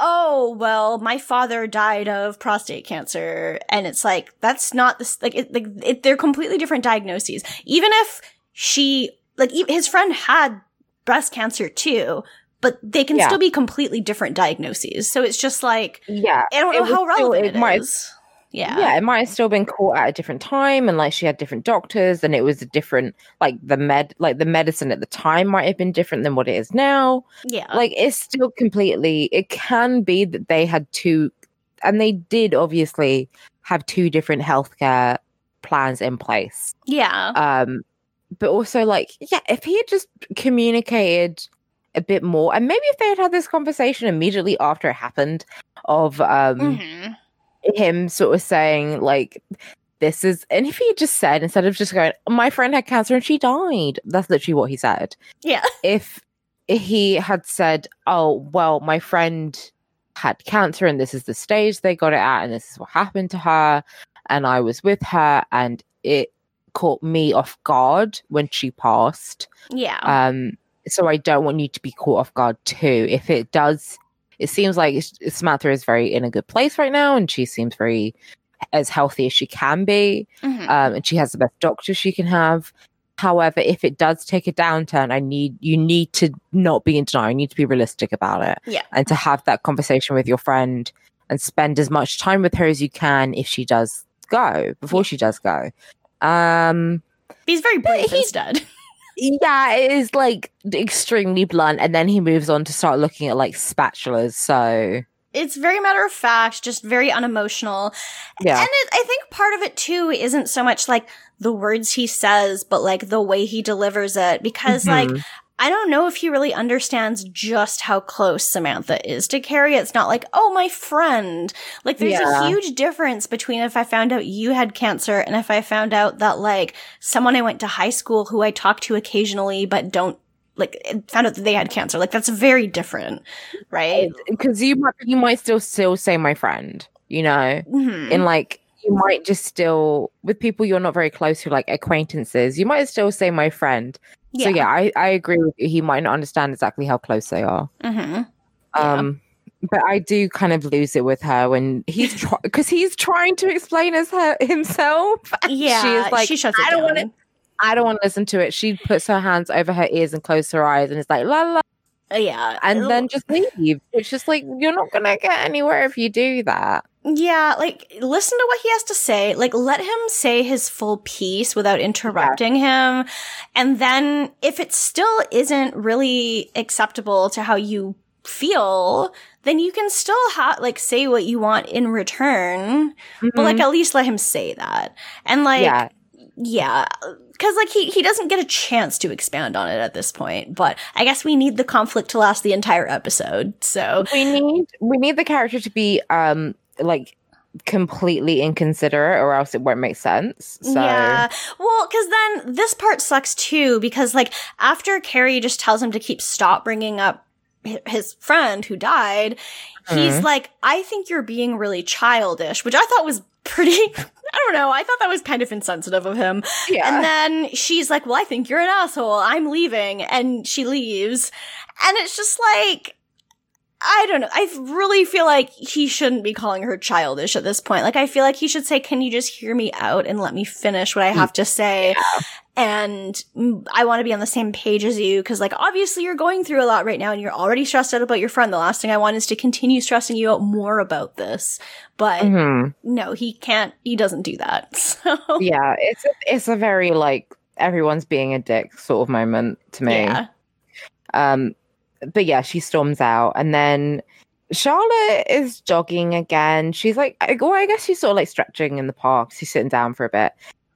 oh, well, my father died of prostate cancer. And it's like, that's not this, like, it, like it, they're completely different diagnoses. Even if she, like, his friend had breast cancer too, but they can Yeah. still be completely different diagnoses. So it's just like, Yeah. I don't know how still- relevant it it is. Yeah. Yeah. it might have still been caught at a different time and like she had different doctors and it was a different like the med like the medicine at the time might have been different than what it is now. Yeah. like it's still completely it can be that they had two and they did obviously have two different healthcare plans in place. yeah. um but also like yeah if he had just communicated a bit more and maybe if they had had this conversation immediately after it happened of um Mhm. Him sort of saying like this is and if he had just said instead of just going my friend had cancer and she died that's literally what he said Yeah. if he had said oh well my friend had cancer and this is the stage they got it at and this is what happened to her and i was with her and it caught me off guard when she passed Yeah. um so i don't want you to be caught off guard too if it does it seems like samantha is very in a good place right now and she seems very as healthy as she can be Mhm. um, and she has the best doctor she can have. However, if it does take a downturn, I need you need to not be in denial. You need to be realistic about it, Yeah. and to have that conversation with your friend and spend as much time with her as you can if she does go before she does go. Um, He's very brief he- instead. yeah, it is like extremely blunt, and then he moves on to start looking at like spatulas. So It's very matter of fact, just very unemotional. yeah, And it, I think part of it too isn't so much like the words he says, but like the way he delivers it. Because like, Mhm. I don't know if he really understands just how close Samantha is to Carrie. It's not like, oh, my friend. Like, there's Yeah. a huge difference between if I found out you had cancer and if I found out that, like, someone I went to high school who I talk to occasionally but don't, like, found out that they had cancer. Like, that's very different, right? because you might you might still still say my friend, you know. Mhm. in like you might just still with people you're not very close to like acquaintances you might still say my friend so yeah i i agree with you he might not understand exactly how close they are Mhm. Yeah. um but i do kind of lose it with her when he's because he's trying to explain as her himself Yeah. she is like she shuts i don't want to I don't want to listen to it. She puts her hands over her ears and closes her eyes and is like, la la. Yeah. And then just leave. It's just like, you're not going to get anywhere if you do that. Yeah, like listen to what he has to say. Like let him say his full piece without interrupting him. And then if it still isn't really acceptable to how you feel, then you can still ha- like say what you want in return. But like Mhm. at least let him say that. And like yeah. yeah, cuz like he he doesn't get a chance to expand on it at this point, but I guess we need the conflict to last the entire episode. So we need we need the character to be um like completely inconsiderate or else it won't make sense. So Yeah. Well, because then this part sucks too, because like after Carrie just tells him to keep stop bringing up his friend who died, he's Mhm. like, I think you're being really childish, which I thought was pretty, I don't know, I thought that was kind of insensitive of him. yeah. And then she's like, Well, I think you're an asshole. I'm leaving. And she leaves. And it's just like, I don't know. I really feel like he shouldn't be calling her childish at this point. Like, I feel like he should say, Can you just hear me out and let me finish what I have to say? And mm, I want to be on the same page as you because, like, obviously you're going through a lot right now and you're already stressed out about your friend. The last thing I want is to continue stressing you out more about this. But Mhm. no, he can't, he doesn't do that. So, yeah, it's a, it's a very like everyone's being a dick sort of moment to me. yeah. Um, but yeah, she storms out, and then Charlotte is jogging again. She's like, I- well, I guess she's sort of like stretching in the park. She's sitting down for a bit,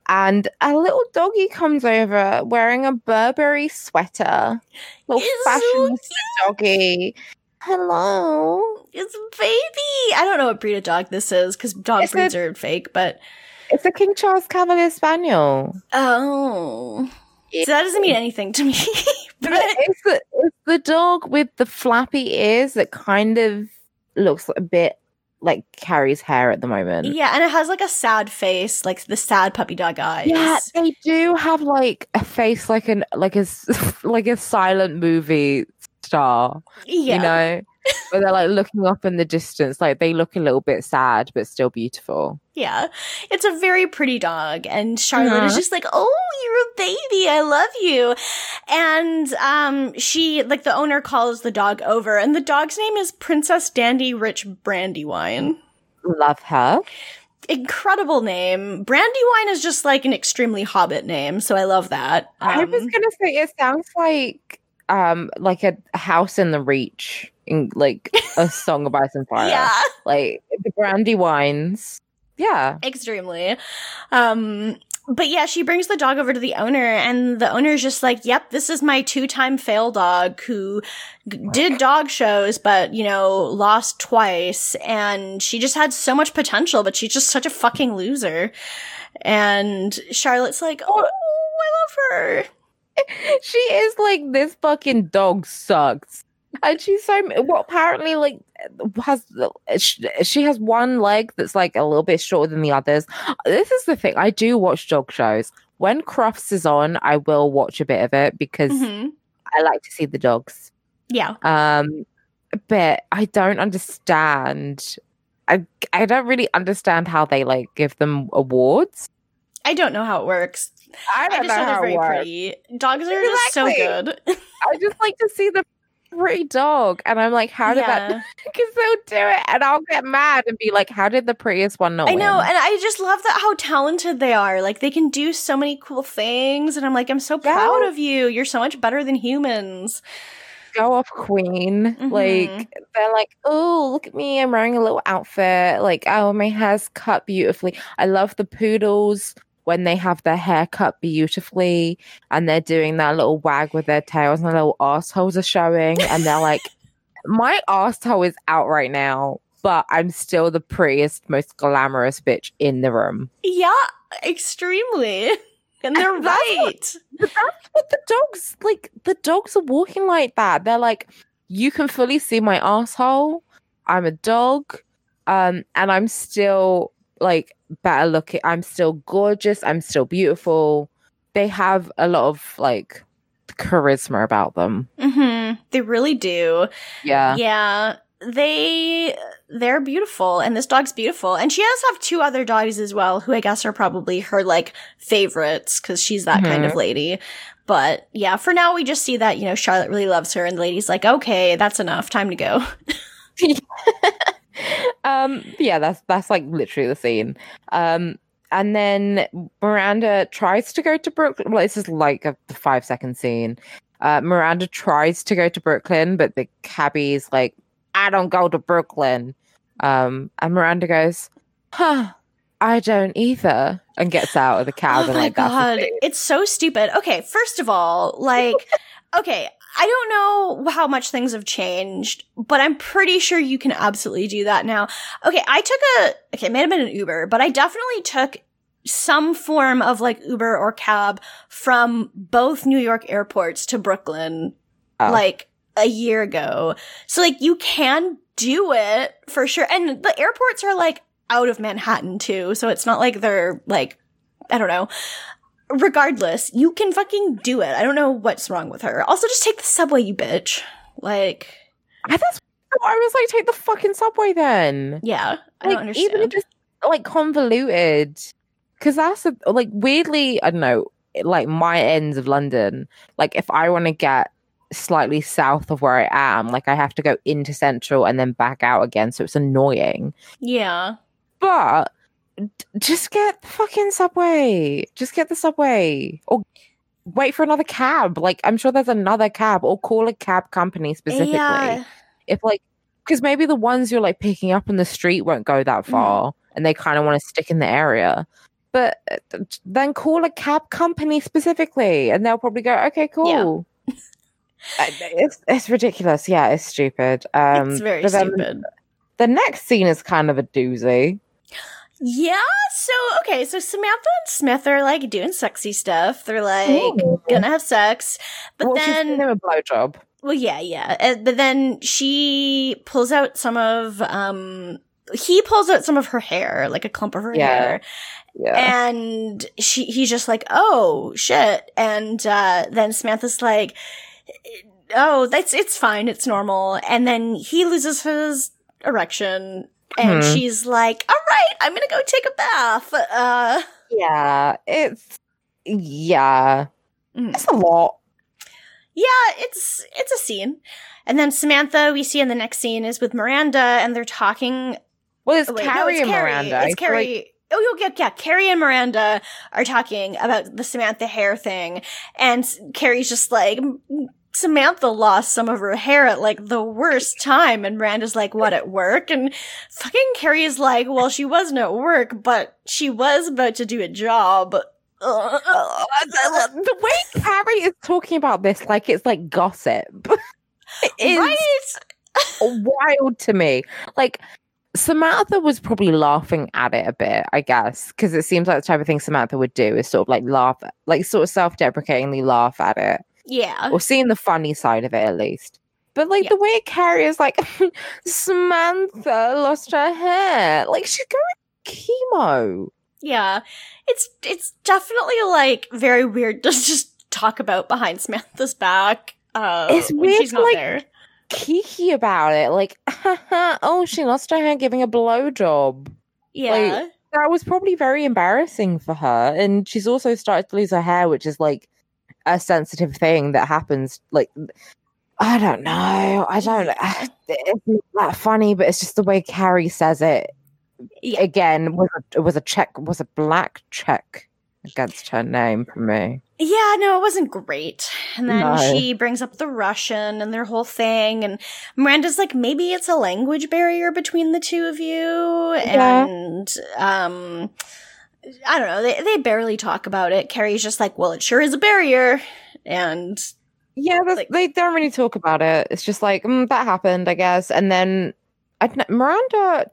and a little doggy comes over wearing a Burberry sweater, little It's so fashionista doggy. Hello. It's a baby. I don't know what breed of dog this is because dog It's a- breeds are fake, but It's a King Charles Cavalier Spaniel. oh, so that doesn't mean anything to me. but it's the, it's the dog with the flappy ears that kind of looks a bit like Carrie's hair at the moment. yeah, and it has like a sad face, like the sad puppy dog eyes. Yeah, they do have like a face like an like a like a silent movie star, yeah. you know, where they're like looking up in the distance, like they look a little bit sad but still beautiful. Yeah. It's a very pretty dog. And Charlotte is Mhm. just like, Oh, you're a baby. I love you. And, um, she, like, the owner calls the dog over, and the dog's name is Princess Dandy Rich Brandywine. Love her. Incredible name. Brandywine is just like an extremely hobbit name, so I love that. I was Um, gonna say it sounds like um like a house in the reach in like a song of ice and fire. yeah. Like the brandy wines. Yeah. extremely um but yeah she brings the dog over to the owner and the owner's just like yep this is my two-time fail dog who g- did dog shows but you know lost twice and she just had so much potential but she's just such a fucking loser and charlotte's like oh i love her She is like this fucking dog sucks. And she's so well apparently like has she, has one leg that's like a little bit shorter than the others. This is the thing. I do watch dog shows. When Crufts is on, I will watch a bit of it because Mhm. I like to see the dogs. yeah Um, but I don't understand. I I don't really understand how they like give them awards. i don't know how it works I i don't just know know they're very works. pretty dogs are just so good I just like to see the pretty dog, and I'm like, how did that? Yeah. Because they'll do it, and I'll get mad and be like, how did the prettiest one not I know, win? and I just love that how talented they are. Like they can do so many cool things, and I'm like, I'm so proud of you. You're so much better than humans. Go off, queen. Mhm. Like they're like, oh, look at me, I'm wearing a little outfit. Like, oh, my hair's cut beautifully. I love the poodles when they have their hair cut beautifully and they're doing that little wag with their tails and their little assholes are showing and they're like, my asshole is out right now, but I'm still the prettiest, most glamorous bitch in the room. Yeah, extremely. And they're And that's right. But that's what the dogs like. The dogs are walking like that. They're like, you can fully see my asshole. I'm a dog, um, and I'm still like better looking. I'm still gorgeous. I'm still beautiful. They have a lot of like charisma about them. hmm They really do. Yeah, Yeah. They they're beautiful and this dog's beautiful. And she does have two other dogs as well, who I guess are probably her like favorites because she's that kind of Mhm. lady. But yeah, for now we just see that, you know, Charlotte really loves her and the lady's like, okay, that's enough. Time to go. um yeah that's that's like literally the scene. Um and then miranda tries to go to brooklyn well this is like a five second scene. Uh miranda tries to go to brooklyn but the cabbie's like i don't go to brooklyn. Um and miranda goes huh i don't either and gets out of the cab oh and my like that's god, it's so stupid. Okay, first of all, like, okay, I don't know how much things have changed, but I'm pretty sure you can absolutely do that now. Okay, I took a okay, it may have been an Uber, but I definitely took some form of like Uber or cab from both New York airports to Brooklyn Oh. like a year ago. So like you can do it for sure. And the airports are like out of Manhattan too. So it's not like they're like, I don't know. Regardless, you can fucking do it. I don't know what's wrong with her. Also, just take the subway, you bitch. Like, I, that's I was like take the fucking subway then yeah, I like don't understand. even if it's like convoluted because that's a, like weirdly i don't know like my ends of london like if i want to get slightly south of where i am like i have to go into central and then back out again so it's annoying yeah. but just get the fucking subway. Just get the subway. Or wait for another cab. Like i'm sure there's another cab or call a cab company specifically. Yeah. if like because maybe the ones you're like picking up in the street won't go that Mhm. far and they kind of want to stick in the area. But uh, then call a cab company specifically and they'll probably go okay cool. Uh, it's, it's ridiculous. Yeah it's stupid. Um it's very stupid. the next scene is kind of a doozy Yeah. So, okay. So Samantha and Smith are like doing sexy stuff. They're like Ooh. gonna have sex. But well, then him a blowjob Well, yeah, yeah. Uh, but then she pulls out some of, um, he pulls out some of her hair, like a clump of her Yeah. hair. yeah And she, he's just like, oh, shit. And, uh, then Samantha's like, oh, that's, it's fine. It's normal. And then he loses his erection. And Hmm. she's like, all right, I'm gonna go take a bath. Uh, yeah it's yeah mm. it's a lot Yeah, it's it's a scene. And then Samantha, we see in the next scene, is with Miranda, and they're talking. well it's oh, wait, no, carrie it's and Carrie. miranda It's Carrie. like- oh, yeah, yeah. Carrie and Miranda are talking about the Samantha hair thing, and Carrie's just like. "M- Samantha lost some of her hair at like the worst time, and Miranda's like, "What at work?" And fucking Carrie's like, "Well, she wasn't at work, but she was about to do a job." Ugh. the way Carrie is talking about this, like it's like gossip, is right? wild to me. Like Samantha was probably laughing at it a bit, I guess, because it seems like the type of thing Samantha would do is sort of like laugh, like sort of self-deprecatingly laugh at it, Yeah. or seeing the funny side of it at least. But like Yeah. the way Carrie is like, Samantha lost her hair, like she's going chemo. Yeah. It's it's definitely like very weird to just talk about behind Samantha's back. Uh It's when weird she's not like, there. Kiki about it, like, oh, she lost her hair giving a blowjob. Yeah. that was probably very embarrassing for her. And she's also started to lose her hair, which is like a sensitive thing that happens. Like, I don't know. I don't. It's not that funny, but it's just the way Carrie says it. Yeah. Again, was a, it was a check, was a black check against her name for me. Yeah, no, it wasn't great. And then No. she brings up the Russian and their whole thing and Miranda's like maybe it's a language barrier between the two of you Yeah. and um I don't know, they they barely talk about it. Carrie's just like, "Well, it sure is a barrier." And Yeah, Like- they don't really talk about it. It's just like mm, that happened, I guess. And then I don't know, Miranda,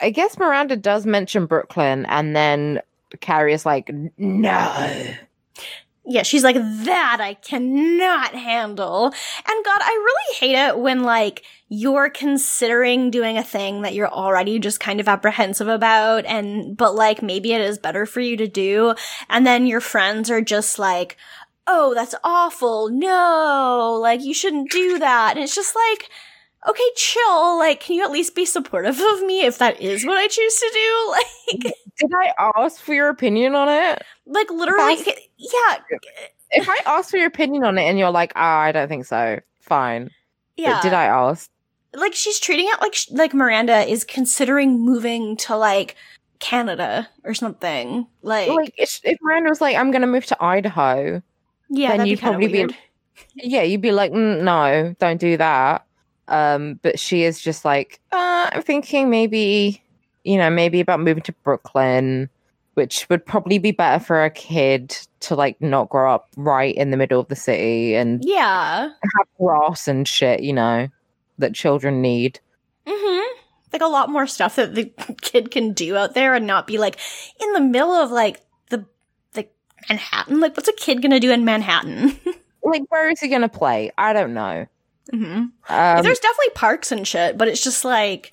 I guess Miranda does mention Brooklyn, and then Carrie is like, no. Yeah, she's like, that I cannot handle. And God, I really hate it when like you're considering doing a thing that you're already just kind of apprehensive about and, but like maybe it is better for you to do. And then your friends are just like, oh, that's awful. No, like you shouldn't do that. And it's just like, okay, chill. Like, can you at least be supportive of me if that is what I choose to do? Like, Did I ask for your opinion on it? Like literally, That's- yeah, If I ask for your opinion on it and you're like, ah, I don't think so, fine. yeah. But did I ask? like she's treating it like sh- like Miranda is considering moving to like Canada or something. Like, Like, if, if Miranda was like, I'm going to move to Idaho, yeah, then you'd be kind of probably be- yeah, you'd be like, mm, no, don't do that. Um, but she is just like, uh, I'm thinking maybe, you know, maybe about moving to Brooklyn, which would probably be better for a kid to like not grow up right in the middle of the city and Yeah. have grass and shit, you know, that children need. Mm-hmm. Like a lot more stuff that the kid can do out there and not be like in the middle of like the like Manhattan. Like, what's a kid gonna do in Manhattan? Like, where is he to play? I don't know. mm-hmm. Um, There's definitely parks and shit, but it's just like,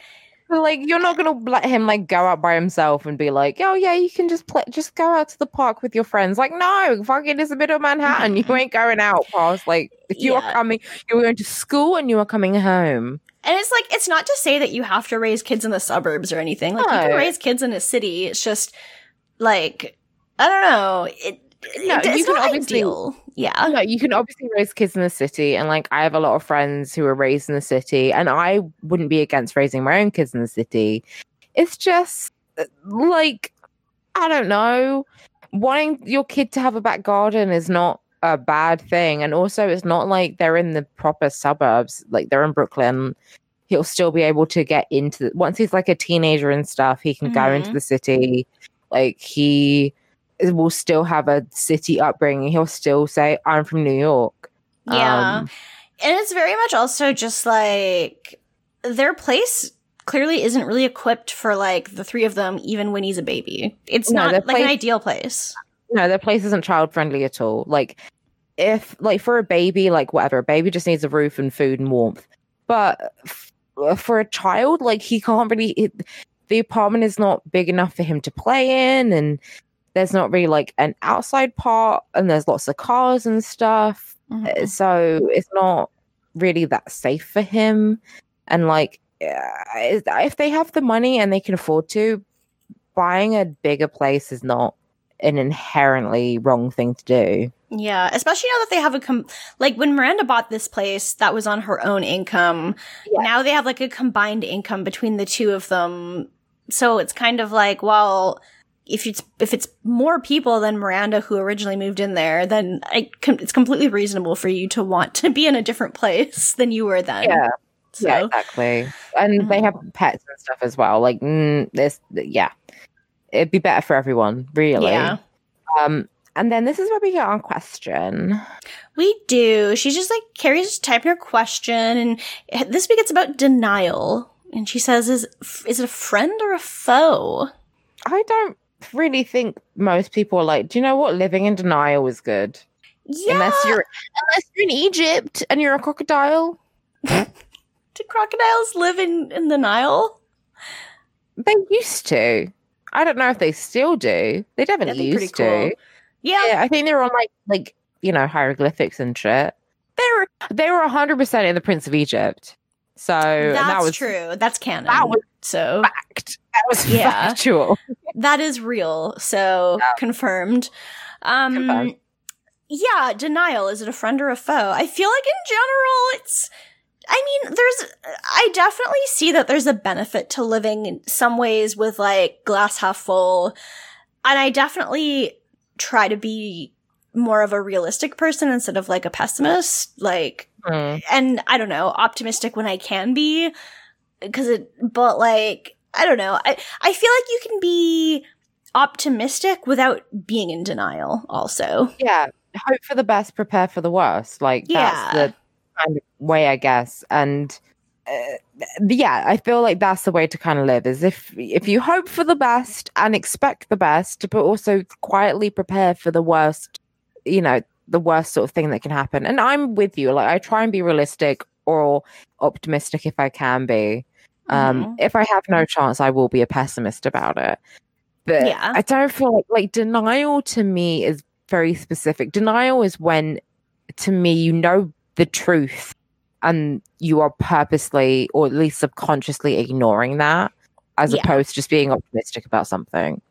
like you're not gonna let him like go out by himself and be like, oh yeah, you can just play, just go out to the park with your friends. Like, no, fucking, it's the middle of Manhattan. You ain't going out past like if you Yeah. are coming, you're going to school and you are coming home. and it's like it's not to say that you have to raise kids in the suburbs or anything. Like, you can raise kids in a city. It's just like I don't know. It, No, it- you it's can not obviously- ideal. Yeah. You can obviously raise kids in the city, and like I have a lot of friends who are raised in the city, and I wouldn't be against raising my own kids in the city. It's just uh, like I don't know, wanting your kid to have a back garden is not a bad thing, and also it's not like they're in the proper suburbs, like they're in Brooklyn. He'll still be able to get into the, once he's like a teenager and stuff. He can go into Mhm. the city, like he will still have a city upbringing. He'll still say, "I'm from New York." Yeah. Um, And it's very much also just like their place clearly isn't really equipped for like the three of them, even when he's a baby. It's No, not like an ideal place. no, their place isn't child friendly at all. Like, if like for a baby, like whatever, a baby just needs a roof and food and warmth. But f- for a child, like he can't really. It, the apartment is not big enough for him to play in, and there's not really like an outside part, and there's lots of cars and stuff. Mhm. Uh, so it's not really that safe for him and like if they have the money and they can afford to buying a bigger place is not an inherently wrong thing to do Yeah, especially now that they have a com- like when Miranda bought this place, that was on her own income. Yeah. Now they have like a combined income between the two of them. So it's kind of like, well, if it's if it's more people than Miranda who originally moved in there, then I it's completely reasonable for you to want to be in a different place than you were then. yeah So yeah exactly and they have pets and stuff as well like mm, this yeah it'd be better for everyone really yeah. um and then this is where we get on question We do. She's just like Carrie's just typing her question, and this week it's about denial. And she says, "Is is it a friend or a foe?" i don't really think most people are like do you know what living in denial is good Yeah. unless you're unless you're in Egypt and you're a crocodile. Do crocodiles live in in the Nile? They used to. I don't know if they still do. They definitely That'd be pretty used cool. to. Yeah. Yeah, I think they were on like like you know hieroglyphics and shit. They were they were hundred percent in the Prince of Egypt. So That's that was true. That's canon. that was- so fact. That was Yeah. factual. that is real. So Yeah. confirmed. Um Confirmed. yeah, denial. Is it a friend or a foe? I feel like in general it's I mean, there's I definitely see that there's a benefit to living in some ways with like glass half full. And I definitely try to be more of a realistic person instead of like a pessimist. Like Hmm. and I don't know, optimistic when I can be because it but like I don't know. I I feel like you can be optimistic without being in denial also. Yeah. Hope for the best, prepare for the worst. Like that's Yeah. the kind of way I guess. And uh, yeah, I feel like that's the way to kind of live is if if you hope for the best and expect the best, but also quietly prepare for the worst, you know, the worst sort of thing that can happen. And I'm with you. Like I try and be realistic or optimistic if I can be. Um, Mhm. if I have no chance, I will be a pessimist about it. But Yeah. I don't feel like like denial to me is very specific. Denial is when, to me, you know the truth and you are purposely or at least subconsciously ignoring that as Yeah. opposed to just being optimistic about something.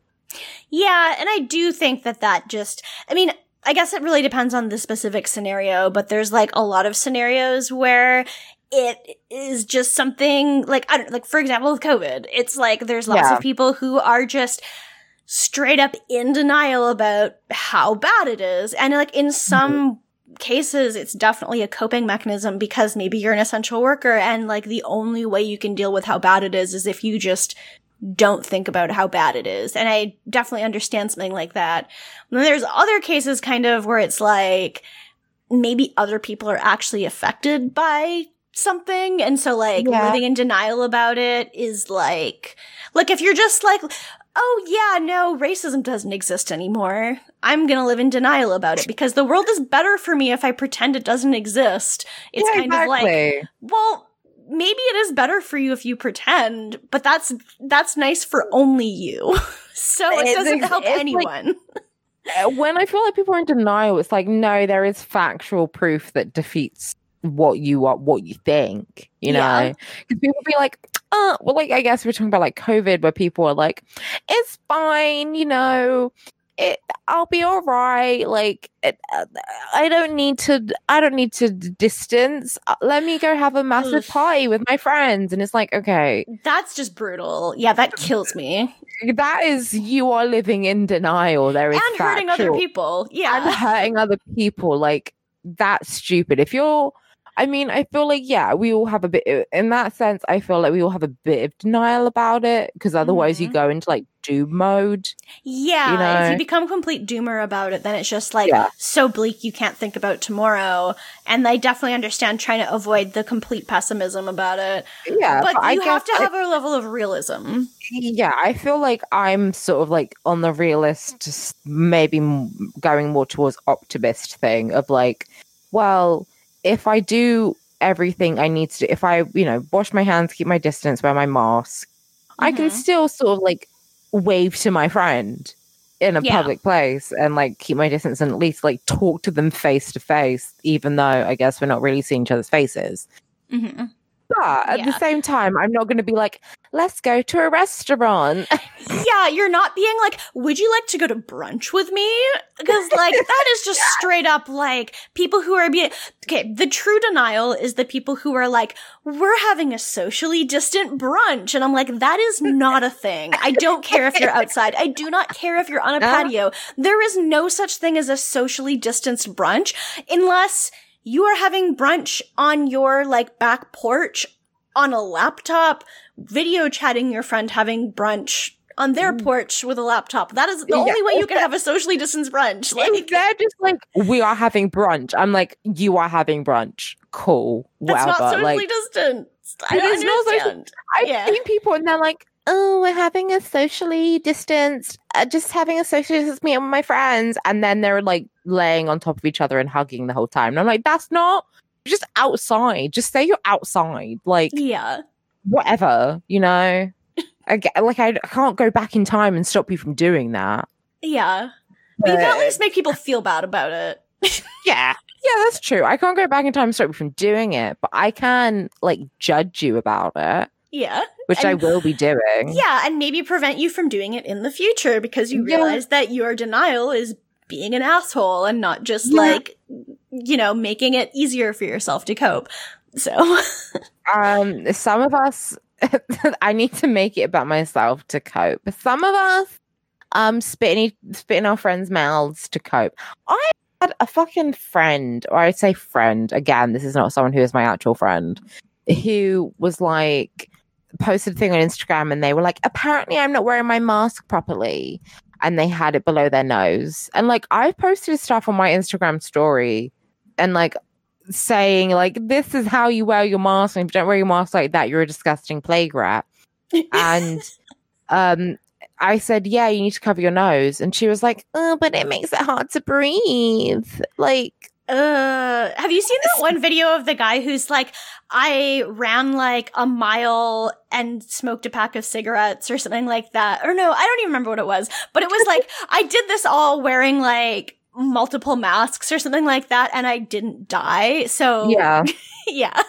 Yeah, and I do think that that just, I mean, I guess it really depends on the specific scenario, but there's like a lot of scenarios where it is just something like, I don't like, for example, with COVID, it's like there's lots Yeah. of people who are just straight up in denial about how bad it is. And like in mm-hmm. some cases, it's definitely a coping mechanism because maybe you're an essential worker and like the only way you can deal with how bad it is is if you just don't think about how bad it is. And I definitely understand something like that. And then there's other cases kind of where it's like maybe other people are actually affected by something. And so like Yeah. living in denial about it is like, like if you're just like, oh yeah, no, racism doesn't exist anymore. I'm gonna live in denial about it because the world is better for me if I pretend it doesn't exist. It's Yeah, kind of like, well, maybe it is better for you if you pretend, but that's that's nice for only you. so it It's doesn't help it's like- anyone. Uh, when I feel like people are in denial, it's like no, there is factual proof that defeats what you are, what you think. You know, because people be like, uh, well, like I guess we're talking about like COVID, where people are like, it's fine, you know. It, I'll be all right. Like, it, uh, I don't need to. I don't need to distance. Uh, Let me go have a massive party with my friends. And it's like, okay, That's just brutal. Yeah, that kills me. that is you are living in denial. There is And hurting other people. and Yeah. hurting other people like that's stupid if you're i mean i feel like yeah we all have a bit in that sense i feel like we all have a bit of denial about it because otherwise you Mhm. go into like doom mode Yeah. You if you become complete doomer about it, then it's just like Yeah. so bleak you can't think about tomorrow. And I definitely understand trying to avoid the complete pessimism about it. yeah but I you have to guess I- have a level of realism. yeah i feel like i'm sort of like on the realist maybe going more towards optimist thing of like well if i do everything i need to do if i you know wash my hands keep my distance wear my mask i can Mhm. still sort of like wave to my friend in a Yeah. public place and like keep my distance and at least like talk to them face to face even though i guess we're not really seeing each other's faces hmm but at the same time i'm not going to be like let's go to a restaurant Yeah, you're not being like, would you like to go to brunch with me? Because, like, that is just straight up like people who are being. Okay, the true denial is the people who are like, we're having a socially distant brunch. And I'm like, that is not a thing. I don't care if you're outside. I do not care if you're on a Uh. patio. There is no such thing as a socially distanced brunch unless you are having brunch on your like back porch on a laptop, video chatting your friend having brunch on their porch with a laptop. That is the Yeah. only way you can have a socially distanced brunch. if Like they're just like we are having brunch i'm like you are having brunch cool Whatever. that's not socially like distanced. I It don't is not social- understand. i've yeah. seen people and they're like oh we're having a socially distanced uh, just having a socially distanced meeting with my friends and then they're like laying on top of each other and hugging the whole time and i'm like that's not just outside just say you're outside like Yeah. whatever you know I get, like I, I can't go back in time and stop you from doing that Yeah. But you can at least make people feel bad about it. Yeah. Yeah, that's true. I can't go back in time and stop you from doing it, but I can like judge you about it, Yeah. which I will be doing. Yeah, and maybe prevent you from doing it in the future because you Yeah. realize that your denial is being an asshole and not just Yeah. like, you know, making it easier for yourself to cope. So, Um some of us I need to make it about myself to cope. Some of us um spit in, spit in our friends' mouths to cope. I had a fucking friend, or I'd say friend, again, this is not someone who is my actual friend, who was like posted a thing on Instagram and they were like, apparently I'm not wearing my mask properly. And they had it below their nose. And like I've posted stuff on my Instagram story and like saying like this is how you wear your mask and if you don't wear your mask like that, you're a disgusting plague rat. And um I said, Yeah, you need to cover your nose. And she was like, Oh, but it makes it hard to breathe. Like uh, have you seen that one video of the guy who's like, I ran like a mile and smoked a pack of cigarettes or something like that? Or no, I don't even remember what it was, but it was like, I did this all wearing like multiple masks or something like that, and I didn't die. So Yeah. yeah,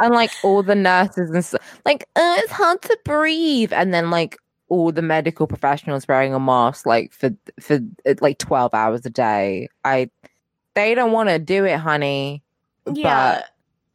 and like all the nurses and stuff, like uh, it's hard to breathe, and then like all the medical professionals wearing a mask like for for like twelve hours a day. I they don't want to do it, honey. yeah.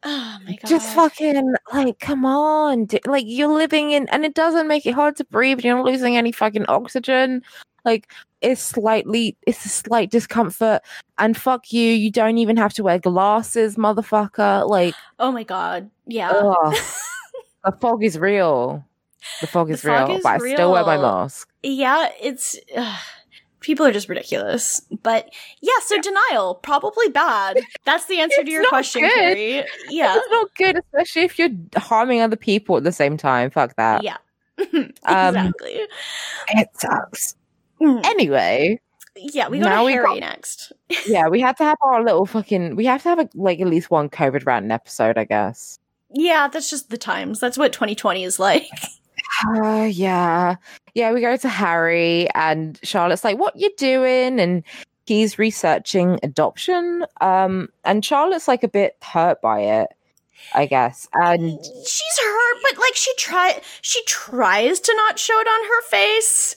Oh my god! But just fucking like, come on, like you're living in, and it doesn't make it hard to breathe. You're not losing any fucking oxygen. Like it's slightly, it's a slight discomfort, and fuck you. You don't even have to wear glasses, motherfucker. Like. Oh my god! Yeah. The fog is real. The fog The is fog real, is but I still wear my mask. Yeah, it's ugh, people are just ridiculous. But yeah, so denial probably bad. That's the answer to your question, good. Carrie. Yeah, It's not good, especially if you're harming other people at the same time. Fuck that. yeah, Um, exactly. It sucks. Mm. Anyway, yeah, we go now to Harry got- next. yeah, we have to have our little fucking. We have to have a, like at least one COVID rant episode, I guess. Yeah, that's just the times. That's what 2020 is like. Uh, yeah, yeah. We go to Harry, and Charlotte's like, "What you doing?" And he's researching adoption. Um, and Charlotte's like a bit hurt by it, I guess. And She's hurt, but like she try she tries to not show it on her face,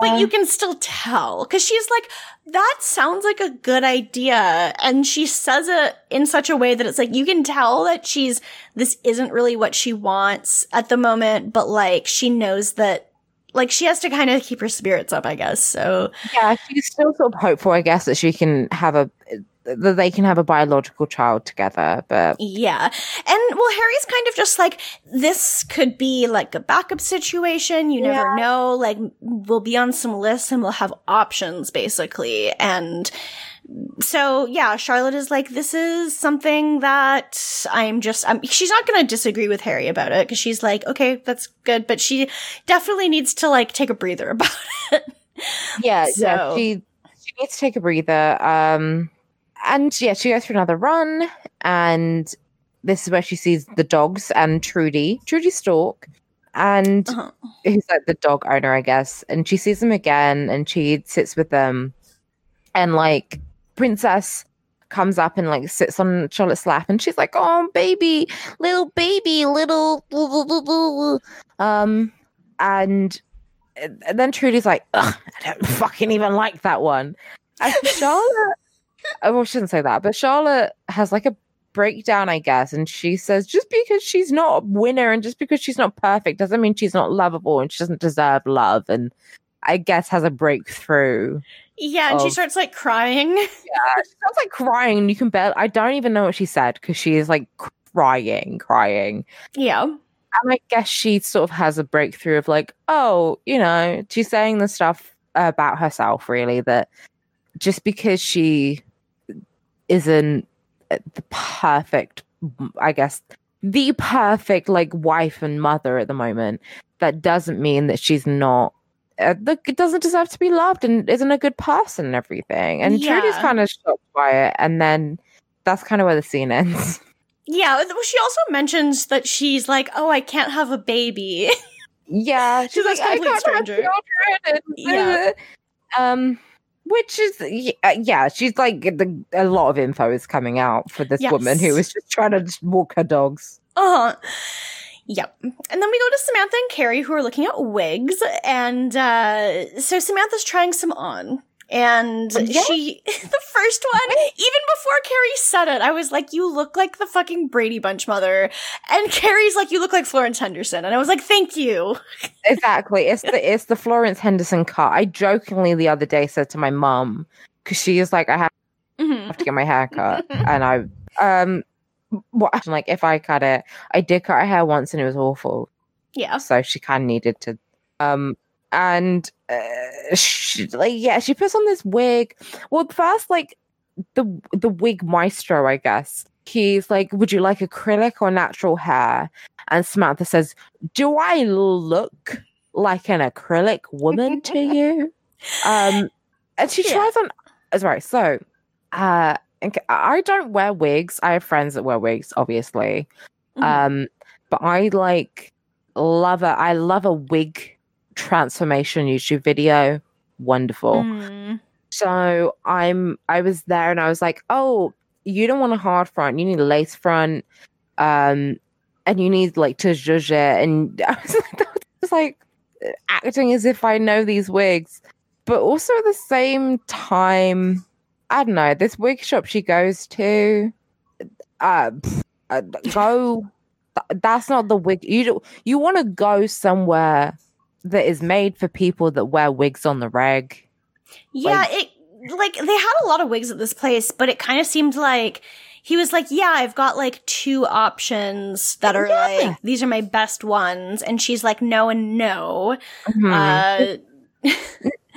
but you can still tell because she's like, "That sounds like a good idea," and she says it in such a way that it's like you can tell that she's this isn't really what she wants at the moment, but like she knows that. Like she has to kind of keep her spirits up, I guess. So yeah, she's still sort of hopeful, I guess, that she can have a that they can have a biological child together. But Yeah. And well, Harry's kind of just like, this could be like a backup situation. You never know. Like, we'll be on some lists and we'll have options basically. And so, yeah, Charlotte is like, this is something that I'm just, I'm, she's not going to disagree with Harry about it because she's like, okay, that's good. But she definitely needs to like take a breather about it. yeah, So- yeah, she she needs to take a breather. Um, and yeah, she goes for another run, and this is where she sees the dogs and Trudy, Trudy Stork, and Uh-huh. who's like the dog owner, I guess. And she sees them again, and she sits with them, and like Princess comes up and like sits on Charlotte's lap, and she's like, "Oh, baby, little baby, little," um, and and then Trudy's like, Ugh, I don't fucking even like that one. And Charlotte, Oh, well, she doesn't say that, but Charlotte has like a breakdown, I guess, and she says just because she's not a winner and just because she's not perfect doesn't mean she's not lovable and she doesn't deserve love. And I guess has a breakthrough. Yeah. And she starts like crying. Yeah, she sounds like crying. and You can bet. I don't even know what she said because she is like crying, crying. yeah. And I guess she sort of has a breakthrough of like, oh, you know, she's saying the stuff about herself, really, that just because she isn't uh, the perfect, I guess, the perfect like wife and mother at the moment, that doesn't mean that she's not. Uh, it doesn't deserve to be loved and isn't a good person and everything. And Trudy's kind of shocked by it. And then that's kind of where the scene ends. Yeah, well, she also mentions that she's like, "Oh, I can't have a baby." Yeah, she's this like, I complete can't stranger. have children. Yeah. Um, which is yeah, yeah, she's like the, a lot of info is coming out for this woman who is just trying to walk her dogs. Uh huh. Yep. And then we go to Samantha and Carrie who are looking at wigs, and uh, so Samantha's trying some on. And Yeah. she, the first one, even before Carrie said it, I was like, you look like the fucking Brady Bunch mother. And Carrie's like, you look like Florence Henderson. And I was like, thank you. Exactly, it's the it's the Florence Henderson cut. I jokingly the other day said to my mum because she is like, I have Mhm. to get my hair cut, and I um, what like if I cut it, I did cut her hair once and it was awful. Yeah. so she kind of needed to um and uh, she, like yeah she puts on this wig. Well first like the the wig maestro i guess. He's like would you like acrylic or natural hair? And samantha says do i look like an acrylic woman to you? Um and she Yeah. tries on uh, sorry so uh i don't wear wigs. I have friends that wear wigs obviously. Mhm. um, but I like love a I love a wig transformation YouTube video. Wonderful. Mm. So I'm I was there and I was like, oh, you don't want a hard front, you need a lace front, um, and you need like to judge it. And I was like, that was like acting as if I know these wigs, but also at the same time, I don't know. This wig shop she goes to, uh, uh go. That's not the wig. You you want to go somewhere that is made for people that wear wigs on the reg. Yeah, Like- it like they had a lot of wigs at this place, but it kind of seemed like he was like, "Yeah, I've got like two options that are Yeah. like these are my best ones," and she's like, "No and no." Mhm. Uh,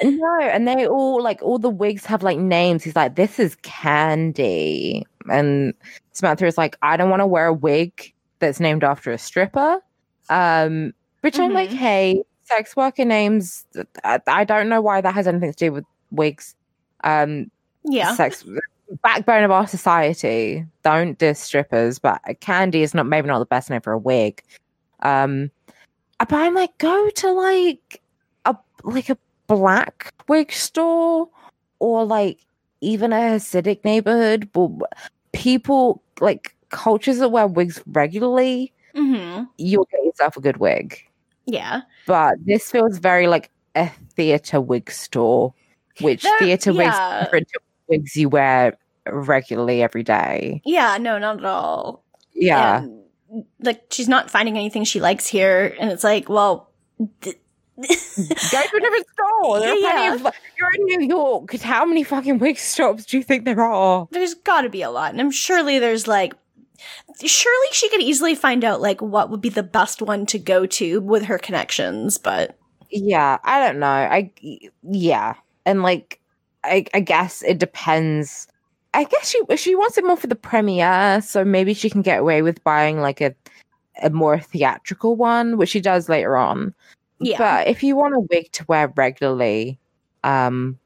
No, and they all like all the wigs have like names. He's like, "This is Candy," and Samantha is like, "I don't want to wear a wig that's named after a stripper." Um, which I'm like, Mhm. "Hey, sex worker names. I, I don't know why that has anything to do with wigs. Um, yeah, sex backbone of our society. Don't diss strippers, but Candy is not maybe not the best name for a wig. Um, but I'm like, go to like a like a black wig store or like even a Hasidic neighborhood. But people like cultures that wear wigs regularly, hmm you'll get yourself a good wig. Yeah, But this feels very like a theater wig store, which wigs yeah. are different to wigs you wear regularly every day. yeah. No, not at all. Yeah. And, like she's not finding anything she likes here, and it's like, well. th- Go to a different store. There are Yeah. of. You're in New York. How many fucking wig shops do you think there are? there's got to be a lot and i'm surely there's like surely she could easily find out like what would be the best one to go to with her connections but Yeah, I don't know. I yeah, and like, I I guess it depends. I guess she she wants it more for the premiere, so maybe she can get away with buying like a a more theatrical one, which she does later on. yeah But if you want a wig to wear regularly, um,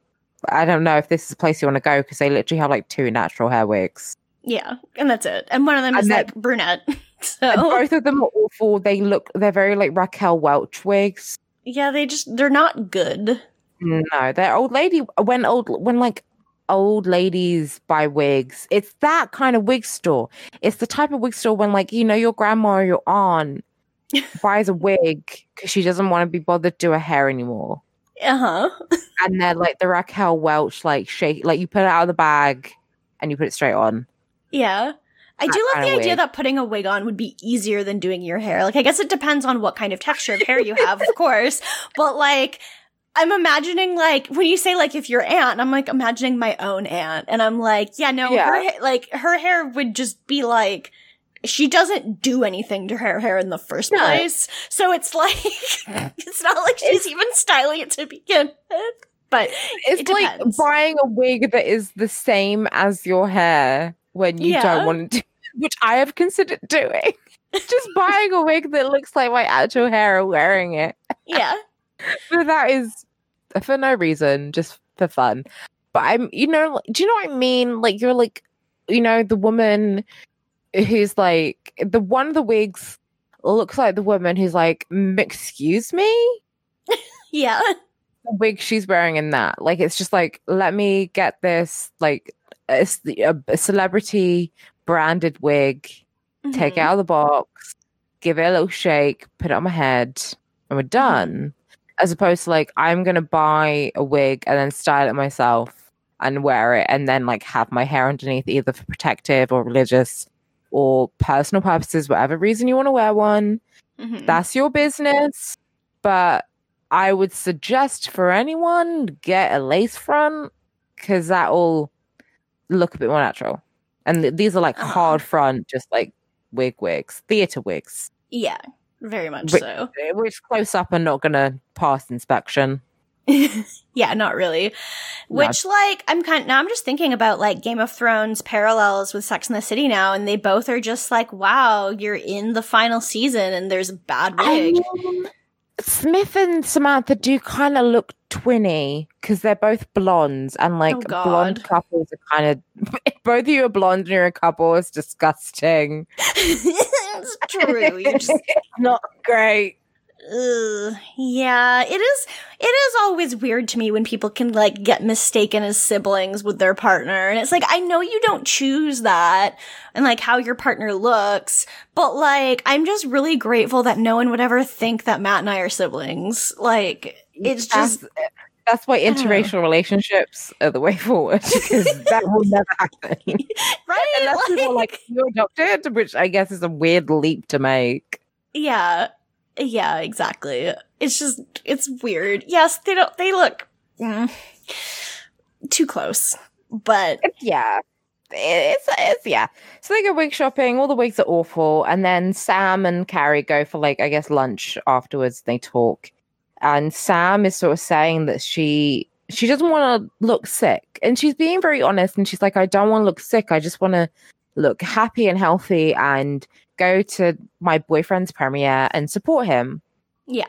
I don't know if this is a place you want to go because they literally have like two natural hair wigs. Yeah and that's it and one of them is And that- like brunette And so both of them are awful. They look they're very like Raquel Welch wigs. yeah they just they're not good No, they're old lady when old when like old ladies buy wigs. It's that kind of wig store. It's the type of wig store when like you know your grandma or your aunt buys a wig because she doesn't want to be bothered to do her hair anymore. uh-huh and they're like the Raquel Welch, like shake, like you put it out of the bag and you put it straight on. Yeah I do love the idea that putting a wig on would be easier than doing your hair. Like, I guess it depends on what kind of texture of hair you have, of course. But like, I'm imagining like when you say like if your aunt, I'm like imagining my own aunt, and I'm like, yeah, no, Yeah. her ha- like her hair would just be like. She doesn't do anything to her hair in the first No. place, so it's like it's not like she's even styling it to begin with. But It's It like buying a wig that is the same as your hair when you Yeah. don't want to do, which I have considered doing. Just buying a wig that looks like my actual hair and wearing it. yeah, But that is for no reason, just for fun. But I'm, you know, do you know what I mean? Like you're like, you know, the woman who's like the one of the wigs looks like the woman who's like, "Mm, excuse me, yeah, the wig she's wearing in that. Like it's just like, let me get this like a, a celebrity branded wig, take it out of the box, give it a little shake, put it on my head, and we're done. As opposed to like, I'm gonna buy a wig and then style it myself and wear it and then like have my hair underneath either for protective or religious or personal purposes, whatever reason you want to wear one Mhm. that's your business. But I would suggest for anyone get a lace front because that'll look a bit more natural. And th- these are like Uh-huh. hard front, just like wig wigs, theater wigs, yeah, very much Wait. so. eh, which close up are not going to pass inspection. yeah, not really. No. Which, like, I'm kind now I'm just thinking about like Game of Thrones parallels with Sex in the City now, and they both are just like, wow, you're in the final season and there's a bad wig. Smith and Samantha do kind of look twinny because they're both blondes, and like Oh, blonde couples are kind of. both of you are blonde and you're a couple. is disgusting. it's true. Just, not great. Ugh, yeah, it is. It is always weird to me when people can like get mistaken as siblings with their partner, and it's like I know you don't choose that, and like how your partner looks, but like I'm just really grateful that no one would ever think that Matt and I are siblings. Like it's just that's, why interracial relationships are the way forward because that will never happen. right. Unless people are like you're adopted, which I guess is a weird leap to make. Yeah. Yeah, exactly. It's just it's weird. Yes, they don't they look mm, too close. But Yeah. It's, it's yeah. So they go wig shopping. All the wigs are awful, and then Sam and Carrie go for like I guess lunch afterwards. They talk, and Sam is sort of saying that she she doesn't want to look sick, and she's being very honest. And she's like, I don't want to look sick. I just want to look happy and healthy, and go to my boyfriend's premiere and support him. yeah.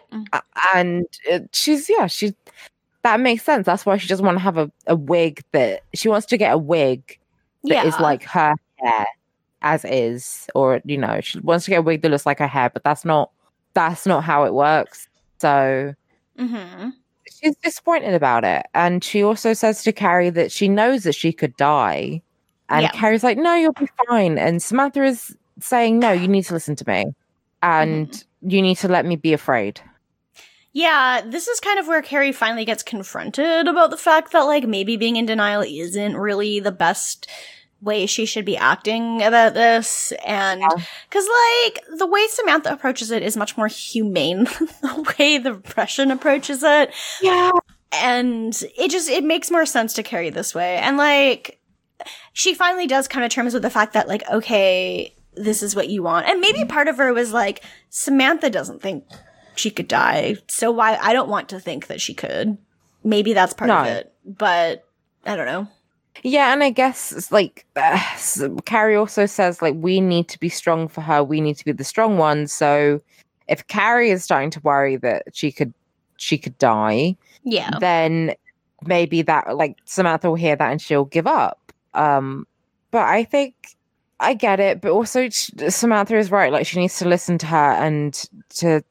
And she's yeah, she that makes sense. That's why she doesn't want to have a, a wig that she wants to get a wig that Yeah. is like her hair as is or you know she wants to get a wig that looks like her hair but that's not that's not how it works so mm-hmm. she's disappointed about it and she also says to carrie that she knows that she could die and Yeah. carrie's like no you'll be fine and samantha is saying no you need to listen to me and Mm-hmm. you need to let me be afraid Yeah, this is kind of where Carrie finally gets confronted about the fact that, like, maybe being in denial isn't really the best way she should be acting about this. And, Yeah. cause, like, the way Samantha approaches it is much more humane than the way the Russian approaches it. yeah And it just, it makes more sense to Carrie this way. And, like, she finally does come to terms with the fact that, like, okay, this is what you want. And maybe part of her was like, Samantha doesn't think she could die. So why I don't want to think that she could. Maybe that's part of it. But I don't know. Yeah, and I guess it's like uh, Carrie also says like we need to be strong for her. We need to be the strong ones. So if Carrie is starting to worry that she could she could die, Yeah. then maybe that like Samantha will hear that and she'll give up. Um, but I think I get it. But also Samantha is right. Like she needs to listen to her and to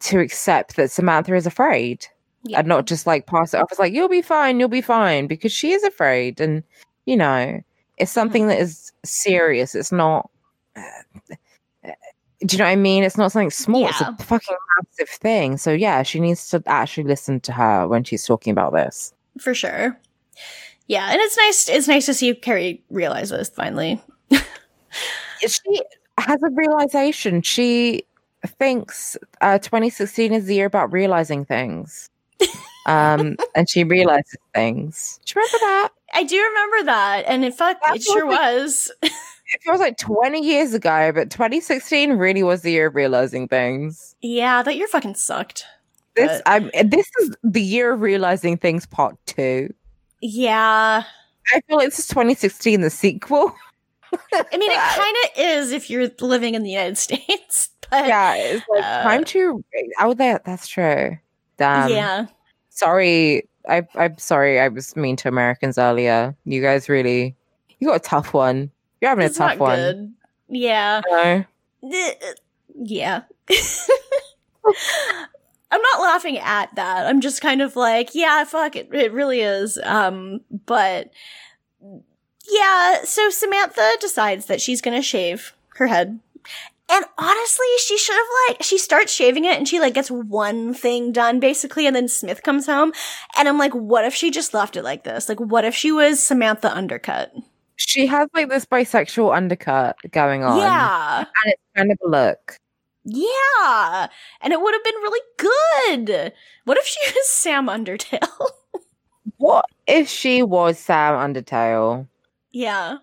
to accept that Samantha is afraid Yeah. and not just like pass it off as like you'll be fine, you'll be fine because she is afraid, and you know it's something that is serious. It's not. uh, do you know what I mean? It's not something small. It's a fucking massive thing. So yeah, she needs to actually listen to her when she's talking about this. For sure. Yeah, and it's nice it's nice to see Carrie realize this finally. She has a realization. She thinks uh, 2016 is the year about realizing things. Um, and she realizes things. Do you remember that? I do remember that, and in fact That it sure was was. it feels like 20 years ago, but 2016 really was the year of realizing things. yeah, that year fucking sucked. This I'm this is the year of realizing things part two. Yeah. I feel like this is 2016, the sequel. I mean it kinda is if you're living in the United States. But yeah, it's like Uh, time to oh that that's true. Damn. yeah. Sorry. I I'm sorry I was mean to Americans earlier. You guys really you got a tough one. You're having It's a tough one. good. Yeah. No. Yeah. I'm not laughing at that. I'm just kind of like, yeah, fuck it. It really is. Um, but yeah, so Samantha decides that she's gonna shave her head. And honestly, she should have like, she starts shaving it and she like gets one thing done basically, and then Smith comes home. And I'm like, what if she just left it like this? Like, what if she was Samantha Undercut? She has like this bisexual undercut going on. Yeah. And it's kind of a look. Yeah. And it would have been really good. What if she was Sam Undertale? What if she was Sam Undertale? Yeah.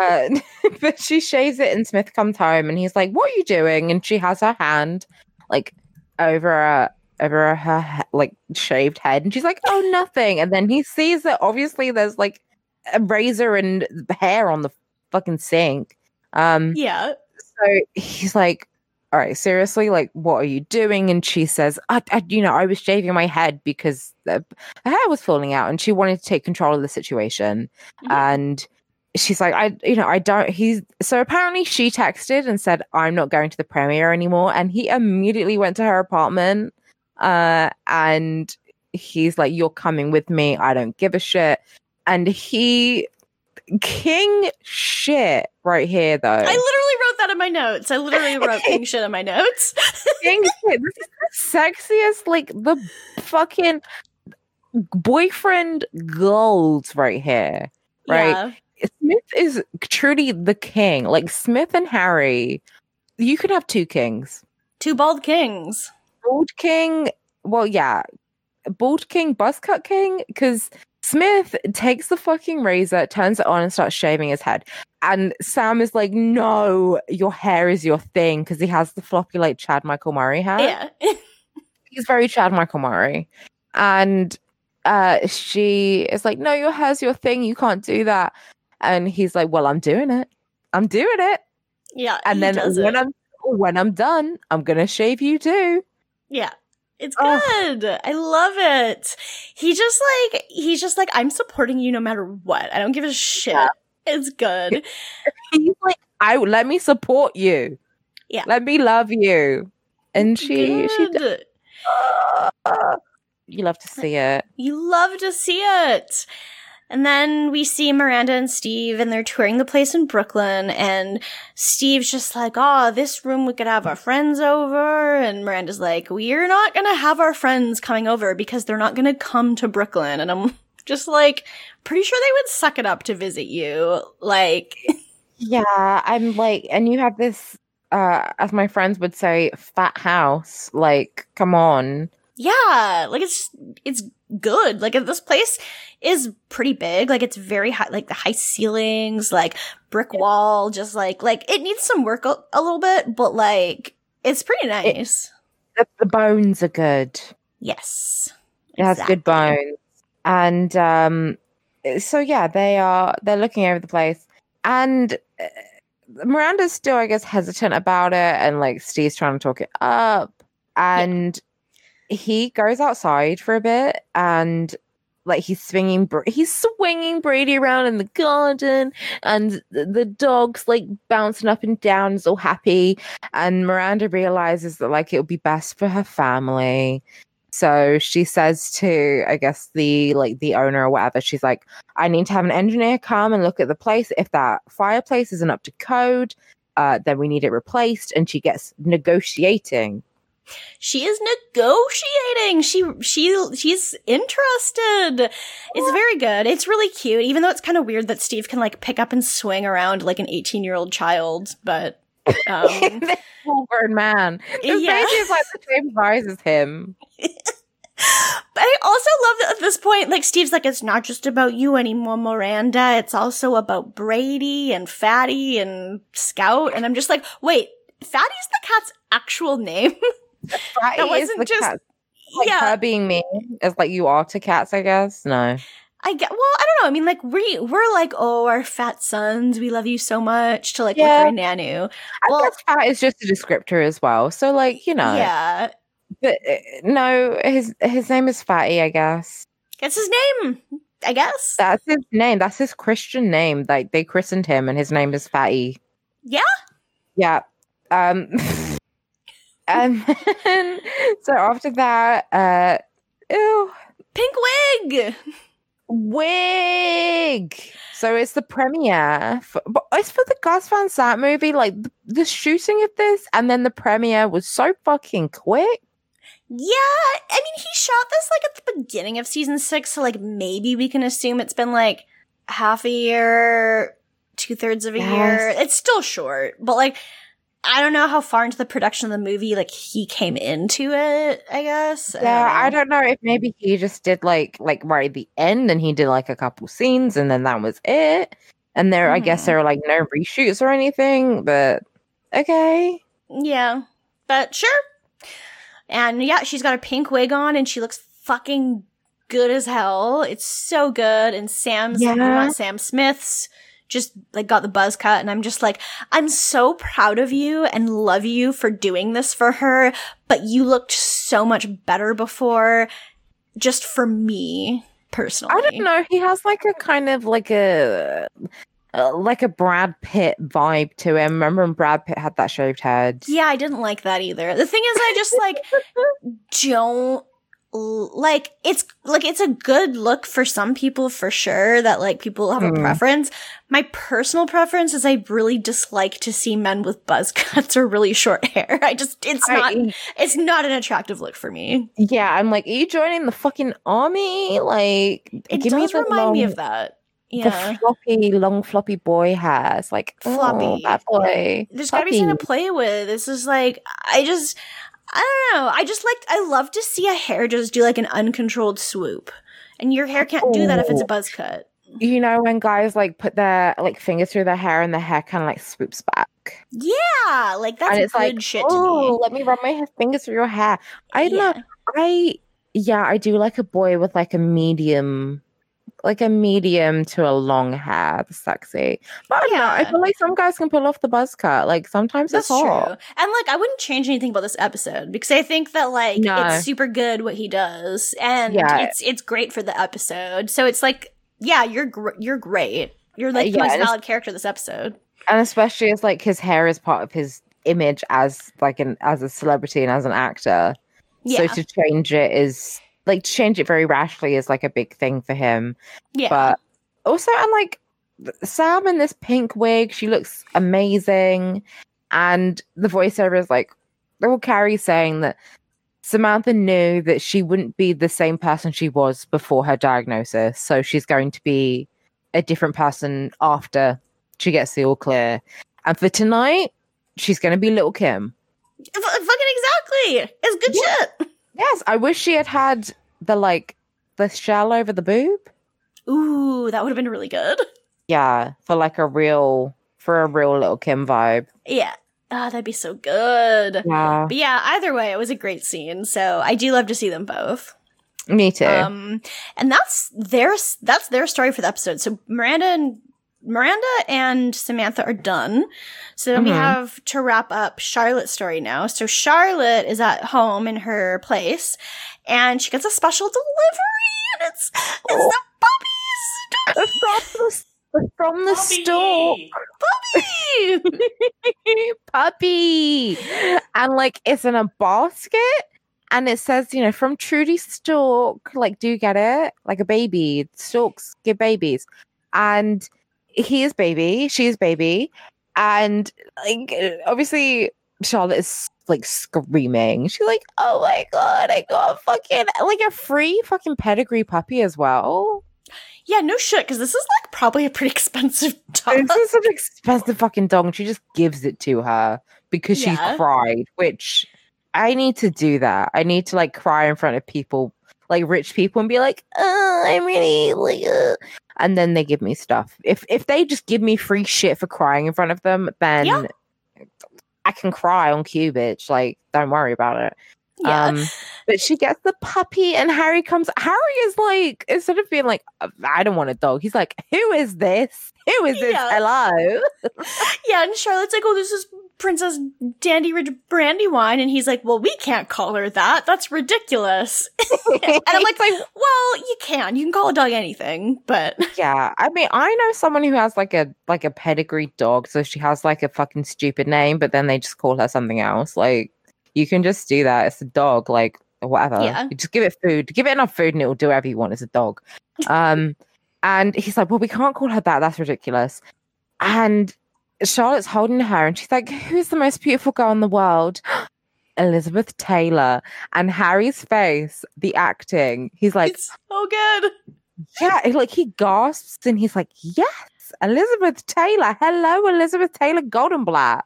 Uh, but she shaves it, and Smith comes home, and he's like, "What are you doing?" And she has her hand like over her over her like shaved head, and she's like, "Oh, nothing." And then he sees that obviously there's like a razor and hair on the fucking sink. Um, Yeah. so he's like, "All right, seriously, like, what are you doing?" And she says, I, I you know, I was shaving my head because the, her hair was falling out, and she wanted to take control of the situation." Mhm. And she's like, I, you know, I don't, he's, so apparently she texted and said, I'm not going to the premiere anymore. And he immediately went to her apartment. Uh, and he's like, You're coming with me. I don't give a shit. And he, king shit right here, though. I literally wrote that in my notes. I literally wrote king shit in my notes. king shit. This is the sexiest, like, the fucking boyfriend gold right here. Right. Yeah. Smith is truly the king. Like Smith and Harry, you could have two kings. Two bald kings. Bald king, well, yeah, bald king, buzz cut king, because Smith takes the fucking razor, turns it on, and starts shaving his head. And Sam is like, "No, your hair is your thing," because he has the floppy like Chad Michael Murray hair. Yeah. He's very Chad Michael Murray, and uh, she is like, "No, your hair's your thing. You can't do that." And he's like, "Well, I'm doing it. I'm doing it." yeah. And then when it. I'm when I'm done, I'm gonna shave you too. Yeah. It's good. I love it. He just like he's just like I'm supporting you no matter what. I don't give a shit. Yeah. It's good. He's like, "I let me support you. Yeah. let me love you." And she she Good. you love to see it. You love to see it. And then we see Miranda and Steve, and they're touring the place in Brooklyn. And Steve's just like, "Oh, this room we could have our friends over." And Miranda's like, "We're not gonna have our friends coming over because they're not gonna come to Brooklyn." And I'm just like, pretty sure they would suck it up to visit you. Like, Yeah, I'm like, and you have this, uh, as my friends would say, fat house. Like, come on. yeah, like it's it's good. Like this place is pretty big. Like it's very high, like the high ceilings, like brick wall, just like like it needs some work a, a little bit, but like it's pretty nice. The, the bones are good. yes, It has good bones. And um so yeah, they are they're looking over the place and uh, Miranda's still I guess hesitant about it and like Steve's trying to talk it up and he goes outside for a bit and like he's swinging he's swinging Brady around in the garden and the, the dog's like bouncing up and down is all happy and Miranda realizes that like it would be best for her family so she says to, I guess the like the owner or whatever, she's like, I need to have an engineer come and look at the place. If that fireplace isn't up to code, uh, then we need it replaced. And she gets negotiating. She is negotiating. She she she's interested. It's very good. It's really cute, even though it's kind of weird that Steve can like pick up and swing around like an eighteen year old child. But um, grown man. This Yeah. baby is like the same size as him. But I also love that at this point, like Steve's like, it's not just about you anymore, Miranda. It's also about Brady and Fatty and Scout. And I'm just like, wait, Fatty's the cat's actual name? Fatty is wasn't the just- cat. Like yeah, her being mean is like you are to cats, I guess. No. I get. Well, I don't know. I mean, like we we're like, oh, our fat sons, we love you so much. To like Yeah. with our Nanu. I Well- guess fat is just a descriptor as well. So like, you know. Yeah, But uh, no, his his name is Fatty, I guess. that's his name. I guess. That's his name. That's his Christian name. Like they christened him, and his name is Fatty. Yeah? Yeah. Um. and then, so after that, uh, ew, Pink wig. wig. So it's the premiere, for, but it's for the Gus Van Sant movie. Like the, the shooting of this, and then the premiere was so fucking quick. Yeah, I mean, he shot this like at the beginning of season six, so like maybe we can assume it's been like half a year, two thirds of a year. It's still short, but like I don't know how far into the production of the movie like he came into it. I guess. Yeah, I don't. know if maybe he just did like like right at the end and he did like a couple scenes and then that was it. And there I guess Mhm. there are like no reshoots or anything, but okay. Yeah, but sure. And yeah, she's got a pink wig on, and she looks fucking good as hell. It's so good. And Sam's Yeah. Sam Smith's just like got the buzz cut and I'm just like I'm so proud of you and love you for doing this for her but you looked so much better before just for me personally I don't know. He has like a kind of like a uh, like a Brad Pitt vibe to him. Remember when Brad Pitt had that shaved head? Yeah, I didn't like that either. The thing is, I just like don't like it's like it's a good look for some people for sure that like people have a Mm. preference. My personal preference is I really dislike to see men with buzz cuts or really short hair. I just it's I- not it's not an attractive look for me. yeah, I'm like, are you joining the fucking army? Like, It give me does the remind me of that. The Yeah. floppy, long, floppy boy has like Floppy. Oh, that boy. There's gotta be something to play with. This is like I just I don't know. I just like I love to see a hair just do like an uncontrolled swoop. And your hair can't do that if it's a buzz cut. You know when guys like put their like fingers through their hair and the hair kind of like swoops back, Yeah, like that's and it's good like, shit oh, to let me run my fingers through your hair. I me. don't. I yeah, I do like a boy with like a medium, like a medium to a long hair, that's sexy. But I don't know. I feel like some guys can pull off the buzz cut. Like sometimes That's it's true. hot. And like I wouldn't change anything about this episode because I think that like No. it's super good what he does and Yeah. it's it's great for the episode. So it's like yeah, you're gr- you're great. You're uh, like the Yeah, most valid character this episode. and especially as like his hair is part of his image as like an as a celebrity and as an actor. Yeah. So to change it is like change it very rashly is like a big thing for him. yeah. But also, and like Sam in this pink wig, she looks amazing. And the voiceover is like, well, Carrie saying that Samantha knew that she wouldn't be the same person she was before her diagnosis. So she's going to be a different person after she gets the all clear. And for tonight, she's going to be Little Kim. F- fucking exactly. It's good Yeah. shit. Yes, I wish she had had the like the shell over the boob. Ooh, that would have been really good. Yeah, for like a real for a real little Kim vibe. Yeah. Ah, that'd be so good. Yeah, But yeah, either way, it was a great scene. So I do love to see them both. me too. Um, and that's their that's their story for the episode. So Miranda and Miranda and Samantha are done. So then we mm-hmm. have to wrap up Charlotte's story now. So Charlotte is at home in her place, and she gets a special delivery, and it's it's Oh. the puppies. from the, from the store, Puppy! puppy, and like it's in a basket, and it says, you know, from Trudy Stork. Like, do you get it? Like a baby. Storks give babies, and he is baby, she is baby, and like obviously Charlotte is like screaming. She's like, "Oh my god, I got a fucking like a free fucking pedigree puppy as well." yeah, no shit, because this is like probably a pretty expensive dog. This is an expensive fucking dog, and she just gives it to her because Yeah. she cried. Which I need to do that. I need to like cry in front of people, like rich people, and be like, "Oh, I'm really like," uh," and then they give me stuff. If if they just give me free shit for crying in front of them, then Yeah. I can cry on cue, bitch. Like, don't worry about it. yeah. Um, but she gets the puppy, and Harry comes. Harry is like, instead of being like, I don't want a dog, he's like, Who is this? Who is this? Yeah. Hello. Yeah, and Charlotte's like, "Oh, this is Princess Dandy Ridge Brandywine," and he's like, "Well, we can't call her that. That's ridiculous." and I'm like, "Well, you can. You can call a dog anything, but Yeah, I mean, I know someone who has like a like a pedigree dog, so she has like a fucking stupid name, but then they just call her something else. Like, you can just do that. It's a dog, like whatever. Yeah. You just give it food, give it enough food, and it'll do whatever you want. It's a dog. Um, and he's like, "Well, we can't call her that. That's ridiculous." And Charlotte's holding her, and she's like, "Who's the most beautiful girl in the world?" Elizabeth Taylor. And Harry's face, the acting, he's like, it's so good." yeah, like he gasps and he's like, "Yes, Elizabeth Taylor. Hello, Elizabeth Taylor Goldenblatt.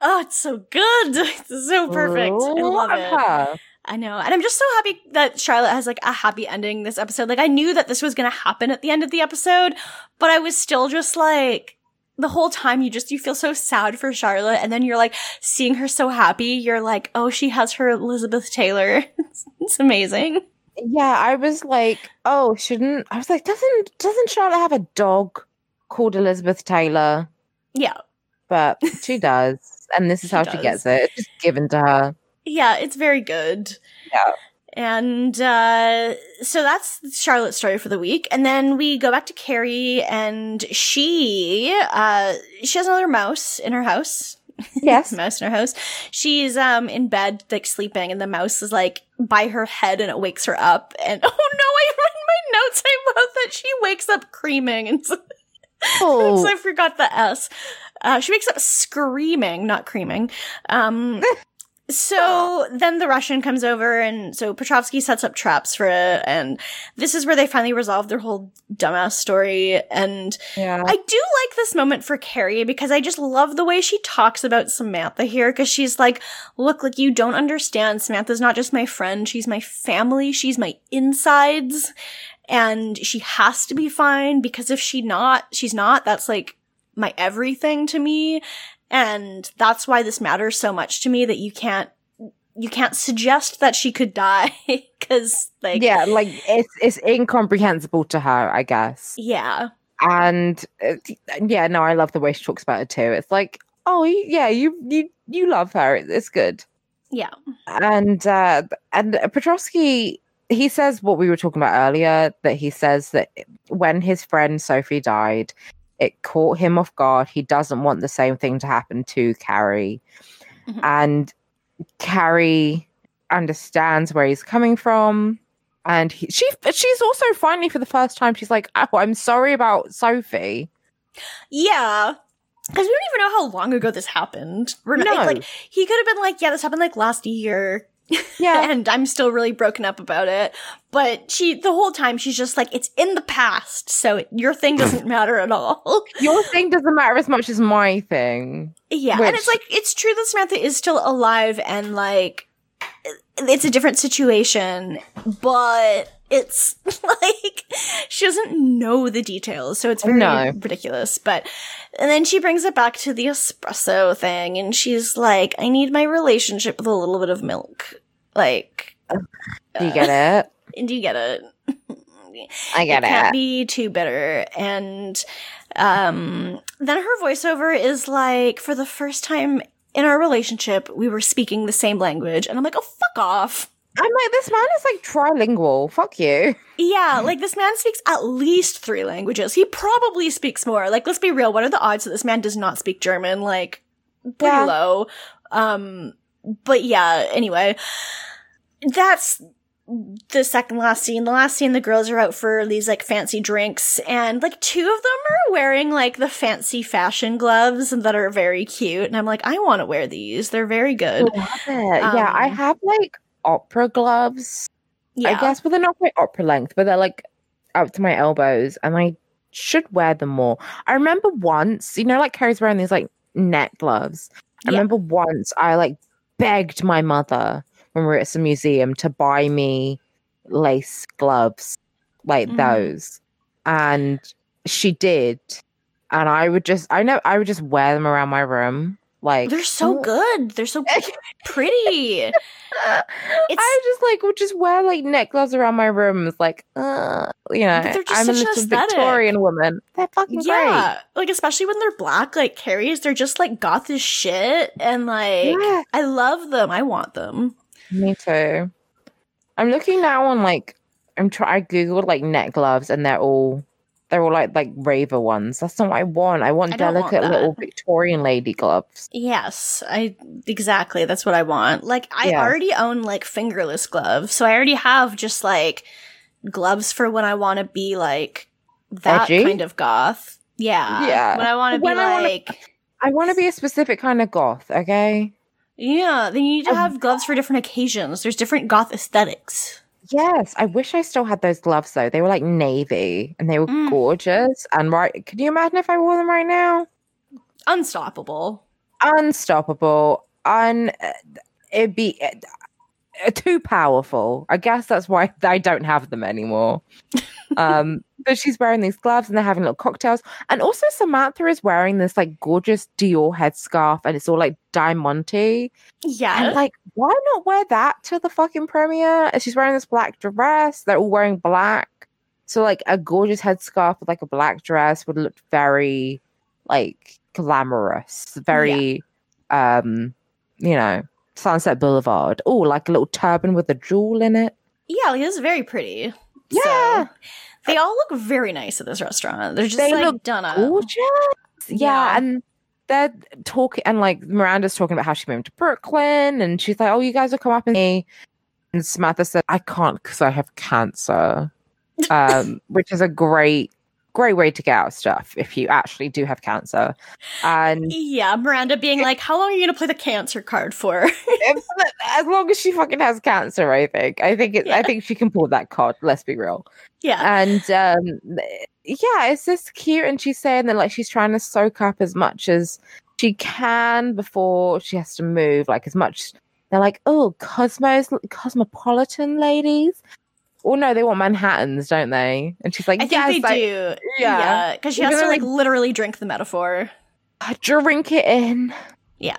Oh, it's so good. It's so perfect. I love it. her. I know. And I'm just so happy that Charlotte has like a happy ending this episode. Like I knew that this was going to happen at the end of the episode, but I was still just like the whole time you just you feel so sad for Charlotte and then you're like seeing her so happy, you're like, "Oh, she has her Elizabeth Taylor." it's, it's amazing. Yeah, I was like, oh, shouldn't I was like, doesn't doesn't Charlotte have a dog called Elizabeth Taylor? Yeah. But she does, and this is She how she gets it. It's just given to her. Yeah, it's very good. Yeah. And uh, so that's Charlotte's story for the week. And then we go back to Carrie, and she uh, she has another mouse in her house. Yes. mouse in her house. She's um in bed, like sleeping, and the mouse is like by her head, and it wakes her up. And oh no, I read my notes. I love that she wakes up creaming, and so, Oh, I forgot the S. Uh, she wakes up screaming, not creaming. Um, so then the Russian comes over, and so Petrovsky sets up traps for it, and this is where they finally resolve their whole dumbass story. And yeah. I do like this moment for Carrie because I just love the way she talks about Samantha here because she's like, look, like you don't understand. Samantha's not just my friend. She's my family. She's my insides. And she has to be fine because if she not, she's not, that's like my everything to me. And that's why this matters so much to me that you can't, you can't suggest that she could die because like, yeah, like it's it's incomprehensible to her, I guess. yeah. And uh, yeah, no, I love the way she talks about it too. It's like, oh yeah, you you you love her. It's good. Yeah. And uh and Petrovsky he says what we were talking about earlier that he says that when his friend Sophie died, it caught him off guard. He doesn't want the same thing to happen to Carrie. Mhm. And Carrie understands where he's coming from. And he, she she's also finally for the first time she's like, oh, I'm sorry about Sophie. Yeah. Because we don't even know how long ago this happened. We're not, No. like, he could have been like, yeah, this happened like last year. Yeah. and I'm still really broken up about it. But she, the whole time, she's just like, it's in the past, so your thing doesn't matter at all. Your thing doesn't matter as much as my thing. yeah. Which- And it's like, it's true that Samantha is still alive and like, it's a different situation, but it's like, she doesn't know the details, so it's very No. ridiculous. But, and then she brings it back to the espresso thing, and she's like, I need my relationship with a little bit of milk. Like, Do you get it? do you get it? I get it can't it. be too bitter. And um, then her voiceover is like, for the first time in our relationship, we were speaking the same language. And I'm like, oh, fuck off. I'm like, this man is like trilingual. Fuck you. Yeah, like this man speaks at least three languages. He probably speaks more. Like, let's be real. What are the odds that this man does not speak German? Like, pretty Yeah. low. Um, but yeah, anyway, that's the second last scene. The last scene, the girls are out for these like fancy drinks, and like two of them are wearing like the fancy fashion gloves that are very cute. And I'm like, I want to wear these. They're very good. Love it. yeah, I Um, have like opera gloves. Yeah. I guess, but they're not quite opera length, but they're like up to my elbows, and I should wear them more. I remember once, you know, like Carrie's wearing these like neck gloves. I Yeah. remember once I like begged my mother when we were at some museum to buy me lace gloves like Mm. those, and she did. And I would just, I know, I would just wear them around my room. Like They're so oh, good. They're so pretty. I just like would just wear like neck gloves around my room. It's like, uh, you know, But they're just I'm a such an little aesthetic. Victorian woman. They're fucking Yeah, like especially when they're black, like Carrie's, they're just like goth as shit, and like. Yeah, I love them. I want them. Me too. I'm looking now on like I'm try. I googled like neck gloves, and they're all they're all like like raver ones. That's not what I want. I want I don't want delicate little Victorian lady gloves. Yes, I exactly. That's what I want. Like I Yeah. already own like fingerless gloves, so I already have just like gloves for when I want to be like that Edgy? kind of goth. Yeah, Yeah. When I want to be When I wanna- like. I want to be a specific kind of goth. Okay. Yeah, then you need to have gloves for different occasions. There's different goth aesthetics. Yes, I wish I still had those gloves though. They were like navy and they were Mm. gorgeous. And right, can you imagine if I wore them right now? Unstoppable. unstoppable un it'd be uh, too powerful i guess that's why i don't have them anymore um but she's wearing these gloves and they're having little cocktails. And also samantha is wearing this like gorgeous dior headscarf and it's all like diamante. Yeah. and like why not wear that to the fucking premiere? And she's wearing this black dress. They're all wearing black. So like a gorgeous headscarf with like a black dress would look very like glamorous. Very um you know sunset boulevard. Oh like a little turban with a jewel in it. Yeah, like, is very pretty. Yeah. So, they all look very nice at this restaurant. They're just They like look done up. gorgeous. Yeah, Yeah. and they're talking, and like Miranda's talking about how she moved to Brooklyn, and she's like, "Oh, you guys will come up and me." And Samantha said, "I can't because I have cancer," um, which is a great, great way to get out stuff if you actually do have cancer. And Yeah, Miranda being like, "How long are you gonna play the cancer card for?" as long as she fucking has cancer, I think, I think it, I think she can pull that card. Let's be real. yeah, and um yeah it's just cute and she's saying that like she's trying to soak up as much as she can before she has to move like as much they're like oh cosmos cosmopolitan ladies oh no they want manhattans don't they and she's like I think they do. yeah. Yeah, because she has to like like- literally drink the metaphor. Drink it in Yeah.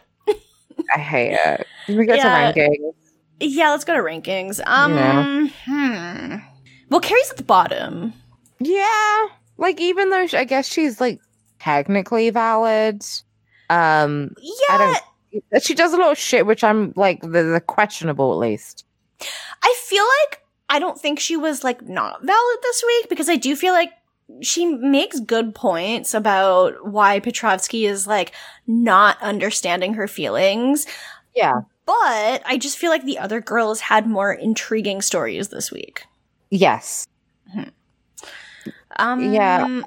i hate it Can we go Yeah. to rankings Yeah, let's go to rankings. Um, hmm. Well, Carrie's at the bottom. yeah like even though she, i guess she's like technically valid um Yeah. She does a lot of shit, which I'm like the, the questionable at least. I feel like I don't think she was like not valid this week because I do feel like she makes good points about why Petrovsky is like not understanding her feelings. Yeah. But I just feel like the other girls had more intriguing stories this week. Yes, Um, Yeah.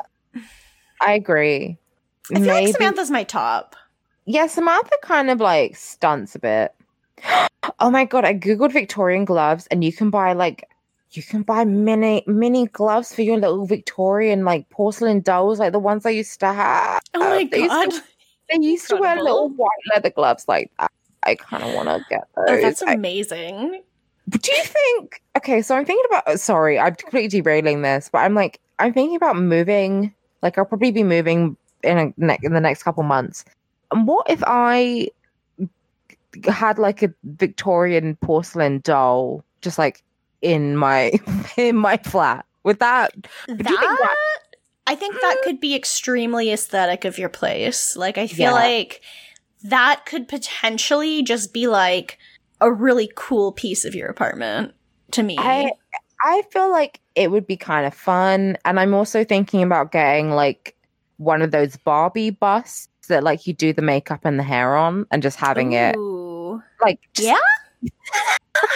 I agree. I feel like Samantha's my top. Yeah, Samantha kind of like stunts a bit. Oh my god, I googled Victorian gloves, and you can buy like you can buy mini mini gloves for your little Victorian like porcelain dolls, like the ones I used to have. Oh my They used to- god. They used to wear Incredible. little white leather gloves like that. I kind of want to get oh, those. Oh, that's amazing. But do you think? Okay, so I'm thinking about. Uh, sorry, I'm completely derailing this, but I'm like, I'm thinking about moving. Like, I'll probably be moving in a in the next couple months. And what if I had like a Victorian porcelain doll, just like in my in my flat? With that? That, think that- I think that hmm? could be extremely aesthetic of your place. Like I feel Yeah. like that could potentially just be like a really cool piece of your apartment to me. I I feel like it would be kind of fun, and I'm also thinking about getting like one of those Barbie busts that like you do the makeup and the hair on, and just having it Ooh. Like Yeah?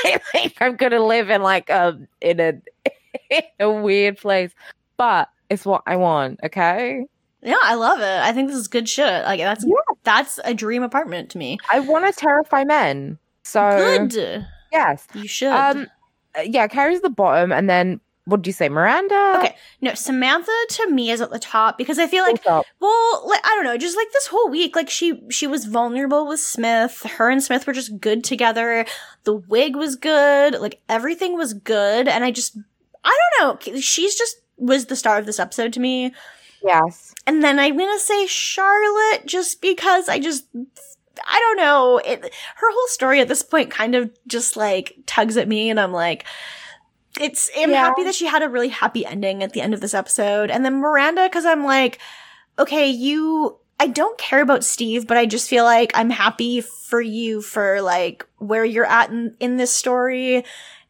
I think I'm gonna live in like a in a in a weird place, but it's what I want. Okay, Yeah, I love it. I think this is good shit. Like that's Yeah. that's a dream apartment to me. I want to terrify men. So Good. yes, You should. um, yeah. Carrie's the bottom, and then what do you say, Miranda? Okay. no, Samantha to me is at the top because I feel like Well, like I don't know, just like this whole week, like she she was vulnerable with Smith. Her and Smith were just good together. The wig was good, like everything was good, and I just I don't know. She's just was the star of this episode to me. yes, And then I'm gonna say Charlotte just because I just I don't know. It her whole story at this point kind of just like tugs at me, and I'm like. It's I'm Yeah. happy that she had a really happy ending at the end of this episode. And then Miranda, because I'm like, okay, you I don't care about Steve, but I just feel like I'm happy for you for like where you're at in, in this story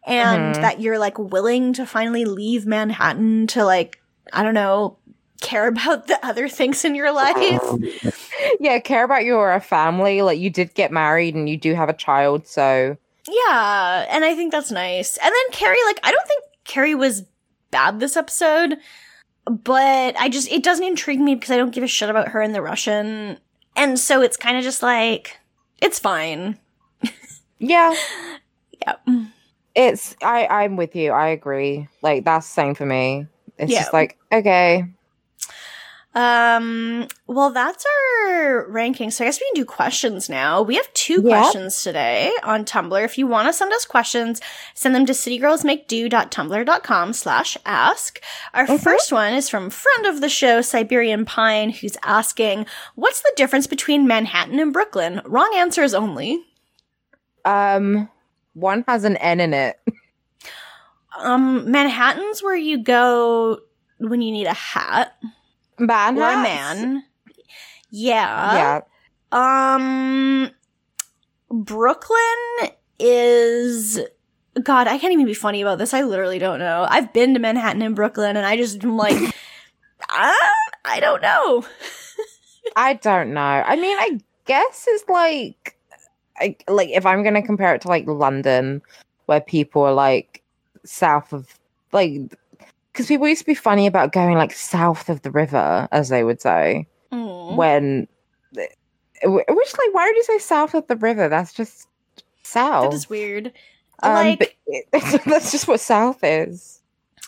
and Mhm. that you're like willing to finally leave Manhattan to like, I don't know, care about the other things in your life. yeah. Care about your family. Like you did get married, and you do have a child. So Yeah, and I think that's nice. And then Carrie, like, I don't think Carrie was bad this episode, but I just, it doesn't intrigue me because I don't give a shit about her and the Russian. And so it's kind of just like, it's fine. yeah, yeah. it's I I'm with you. I agree. Like that's the same for me. It's Yeah. just like okay. Um, well, that's our ranking. So I guess we can do questions now. We have two Yeah. questions today on Tumblr. If you want to send us questions, send them to citygirlsmakedo.tumblr.com slash ask. Our Mhm. first one is from friend of the show, Siberian Pine, who's asking, what's the difference between Manhattan and Brooklyn? Wrong answers only. Um, one has an N in it. Um, Manhattan's where you go when you need a hat Man, or a man. Yeah. Yeah, Um, Brooklyn is God, I can't even be funny about this. I literally don't know. I've been to Manhattan and Brooklyn, and I just am like, ah, I don't know. I don't know. I mean, I guess it's like, I, like if I'm gonna compare it to like London, where people are like south of like, because people used to be funny about going like south of the river, as they would say, Mm. when, which like, why would you say south of the river? That's just south. That is weird. Um, like but that's just what south is.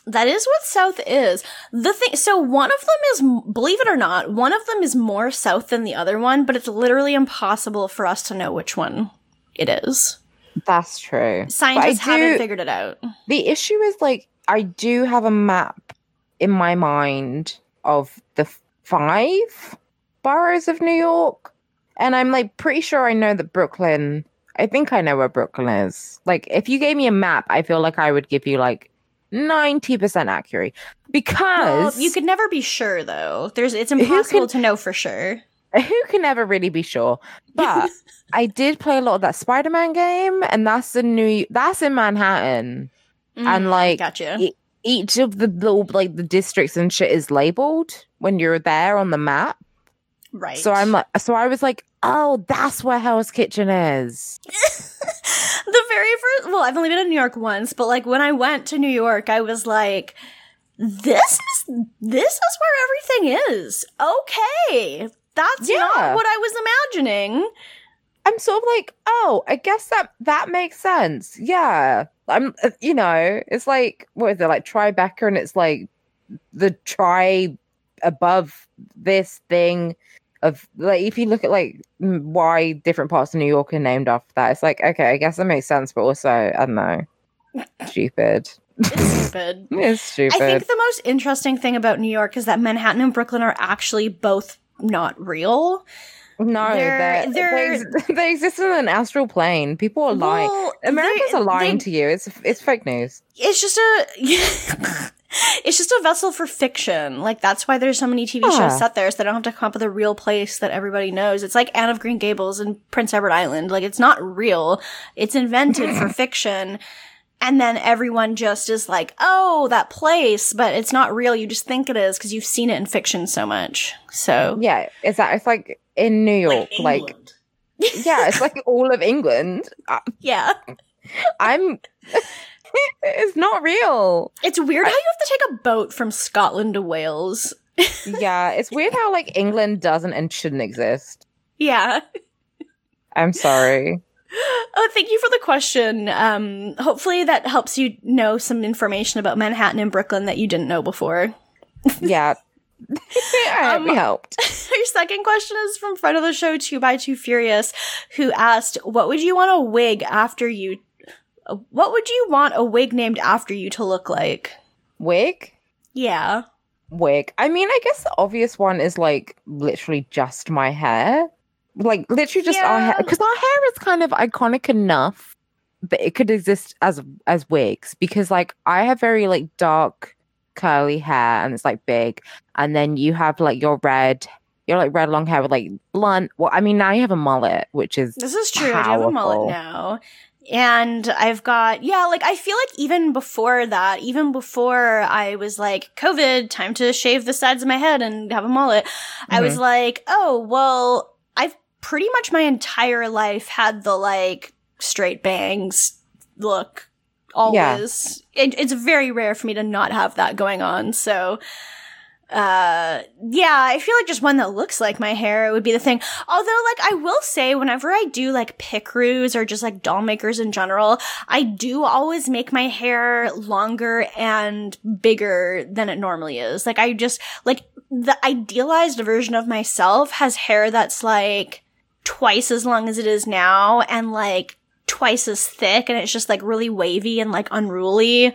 that is what South is. The thing, so one of them is, believe it or not, one of them is more South than the other one, but it's literally impossible for us to know which one it is. That's true. Scientists haven't figured it out. The issue is like I do have a map in my mind of the five boroughs of New York, and I'm like pretty sure I know that Brooklyn. I think I know where Brooklyn is. Like, if you gave me a map, I feel like I would give you like ninety percent accurate Well, because you could never be sure though. There's, it's impossible can- to know for sure. who can ever really be sure? But I did play a lot of that Spider-Man game, and that's in New. That's in Manhattan. And, Mm, like, gotcha. e- each of the little like the districts and shit is labeled when you're there on the map. right. So I'm like, so I was like, oh, that's where Hell's Kitchen is. the very first well i've only been in new york once but like when i went to new york i was like this is this is where everything is okay that's Yeah. not what i was imagining I'm sort of like, oh, I guess that that makes sense. Yeah, I'm, uh, you know, it's like what is it like Tribeca, and it's like the try above this thing of like if you look at like why different parts of New York are named after that, it's like okay, I guess that makes sense, but also I don't know, stupid. it's stupid It's stupid. i think the most interesting thing about new york is that manhattan and brooklyn are actually both not real no, they're- they're, they're- they, exist in an astral plane. People are lying. Well, Americans are lying they- to you. It's it's fake news. it's just a it's just a vessel for fiction like that's why there's so many tv Yeah. shows ah. set there so they don't have to come up with a real place that everybody knows it's like anne of green gables and prince edward island like it's not real it's invented for fiction and then everyone just is like oh that place but it's not real you just think it is because you've seen it in fiction so much so Yeah, it's that. It's like in New York, like, yeah, it's like all of England. Uh, yeah I'm. it's not real. it's weird how you have to take a boat from scotland to wales Yeah, it's weird how like England doesn't and shouldn't exist. yeah I'm sorry. Oh, thank you for the question. Um, hopefully that helps you know some information about Manhattan and Brooklyn that you didn't know before. Yeah, I Um, we helped. Your second question is from friend of the show, Two by Two Furious, who asked, "What would you want a wig after you? What would you want a wig named after you to look like?" Wig, Yeah, wig. I mean, I guess the obvious one is like literally just my hair, like literally just our hair, because our hair is kind of iconic enough that it could exist as as wigs. Because like I have very like dark curly hair and it's like big, and then you have like your red. You're like red long hair with like blunt. Well, I mean, now you have a mullet, which is this is true. I do have a mullet now. And I've got, yeah, like I feel like even before that, even before I was like, COVID, time to shave the sides of my head and have a mullet, I was mm-hmm. like, oh, well, I've pretty much my entire life had the like straight bangs look always. It, it's very rare for me to not have that going on. So, uh, yeah, I feel like just one that looks like my hair would be the thing. Although, like, I will say, whenever I do like Picrews or just like doll makers in general, I do always make my hair longer and bigger than it normally is. Like, I just, like, the idealized version of myself has hair that's like twice as long as it is now and like twice as thick and it's just like really wavy and like unruly.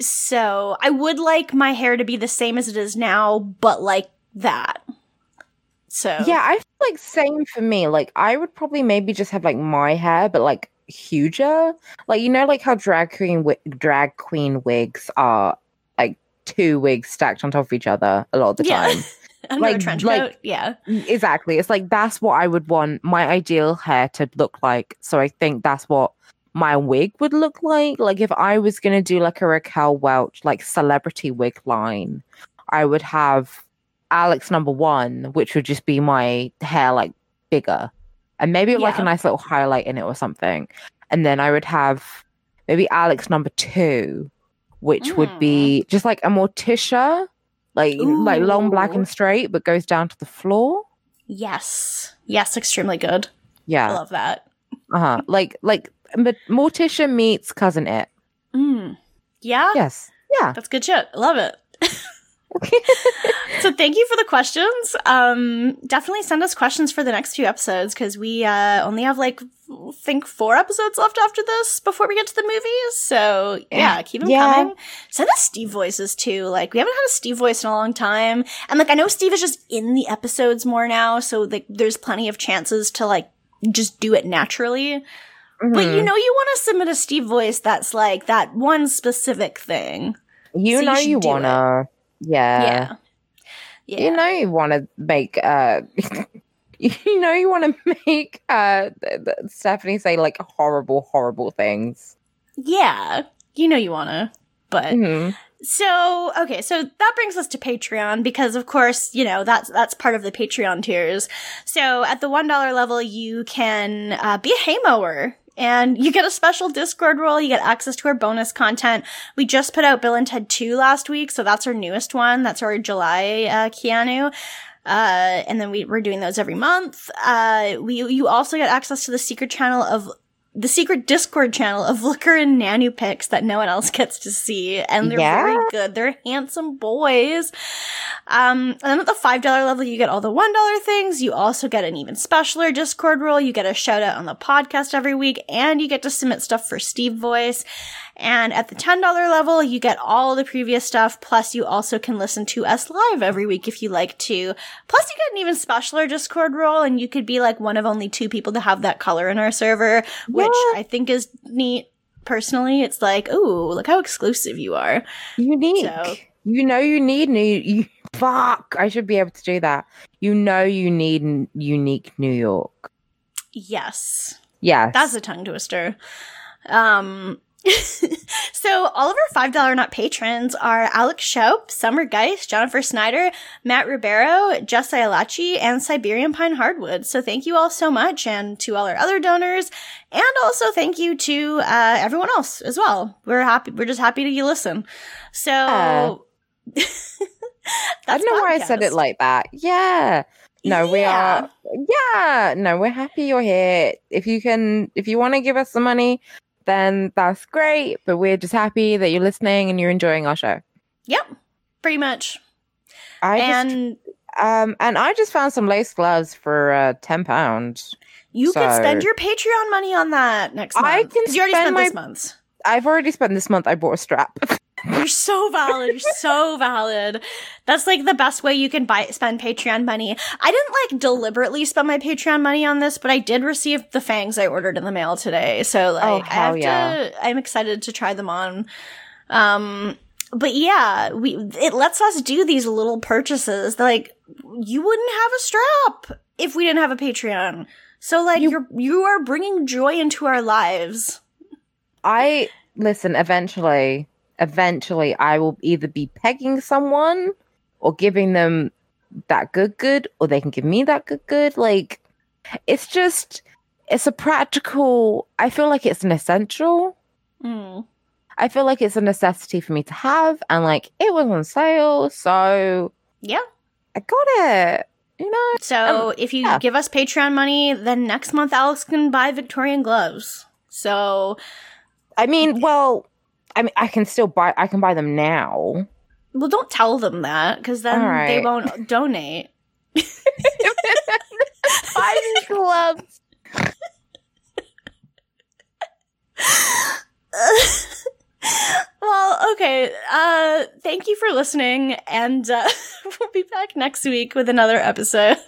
So I would like my hair to be the same as it is now, but like that. So Yeah, I feel like same for me. Like I would probably maybe just have like my hair, but like huger. Like you know, like how drag queen wi- drag queen wigs are like two wigs stacked on top of each other a lot of the Yeah. time. under a like- trench like- yeah. Mm, exactly. It's like that's what I would want my ideal hair to look like. So I think that's what my wig would look like. Like if I was gonna do like a Raquel Welch like celebrity wig line, I would have Alex number one, which would just be my hair like bigger. And maybe like a nice little highlight in it or something. And then I would have maybe Alex number two, which would be mm. just like a Morticia, like like long black and straight, but goes down to the floor. Yes. Yes, extremely good. Yeah, I love that. Uh-huh. like like Morticia meets cousin it. Mm. Yeah? Yes. Yeah. That's good shit. I love it. so thank you for the questions. Um, definitely send us questions for the next few episodes because we uh, only have like think four episodes left after this before we get to the movies. So yeah, keep them Yeah. coming. Send us Steve voices too. Like we haven't had a Steve voice in a long time, and like I know Steve is just in the episodes more now, so like there's plenty of chances to like just do it naturally. But Mhm. you know, you want to submit a Steve voice that's like that one specific thing. you so know should you do it. Yeah. yeah. Yeah. You know you wanna make uh you know you wanna make uh Stephanie say like horrible, horrible things. Yeah, you know you wanna. But Mhm. so okay, so that brings us to Patreon because of course, you know, that's that's part of the Patreon tiers. So at the one dollar level you can uh, be a haymower. And you get a special Discord role. You get access to our bonus content. We just put out Bill and Ted 2 last week, so that's our newest one. That's our July uh, Keanu. Uh, and then we, we're doing those every month. Uh, we, you also get access to the secret channel of the secret Discord channel of Looker and Nanu pics that no one else gets to see, and they're Yeah. very good. They're handsome boys. Um, and then at the five dollar level, you get all the one dollar things. You also get an even specialer Discord role. You get a shout out on the podcast every week, and you get to submit stuff for Steve Voice. And at the $10 level, you get all the previous stuff, plus you also can listen to us live every week if you like to. Plus you get an even specialer Discord role, and you could be like one of only two people to have that color in our server, which? I think is neat. Personally, it's like, ooh, look how exclusive you are. Unique. So- You know you need new you fuck. I should be able to do that. You know you need n- unique New York. Yes. Yes. That's a tongue twister. Um, so all of our five dollar not patrons are Alex Schaup, Summer Geist, Jennifer Snyder, Matt Ribeiro, Jess Ialachi, and Siberian Pine Hardwood. So thank you all so much, and to all our other donors, and also thank you to uh, everyone else as well. We're happy. We're just happy that you listen. So. Yeah. I don't know why I said it like that. Yeah. No, we are. Yeah. No, we're happy you're here. If you can, if you want to give us some money, then that's great. But we're just happy that you're listening and you're enjoying our show. Yep, pretty much. I just, and um, and I just found some lace gloves for uh, ten pounds. you can spend your Patreon money on that next month. I can you already spend spent my- this month. I've already spent this month. I bought a strap. You're so valid. You're so valid. That's like the best way you can buy spend Patreon money. I didn't like deliberately spend my Patreon money on this, but I did receive the fangs I ordered in the mail today. So like Oh, I have yeah. to I'm excited to try them on. Um but yeah, we it lets us do these little purchases. Like you wouldn't have a strap if we didn't have a Patreon. So like You- you, are you are bringing joy into our lives. I listen. Eventually, eventually, I will either be pegging someone or giving them that good good, or they can give me that good good. Like, it's just, it's a practical. I feel like it's an essential. Mm. I feel like it's a necessity for me to have, and like it was on sale, so Yeah. I got it. You know, So if you yeah. give us Patreon money, then next month Alex can buy Victorian gloves. So I mean, well, I mean, I can still buy. I can buy them now. well, don't tell them that because then All they won't donate. Buy these gloves. well, okay. Uh, thank you for listening, and uh, we'll be back next week with another episode.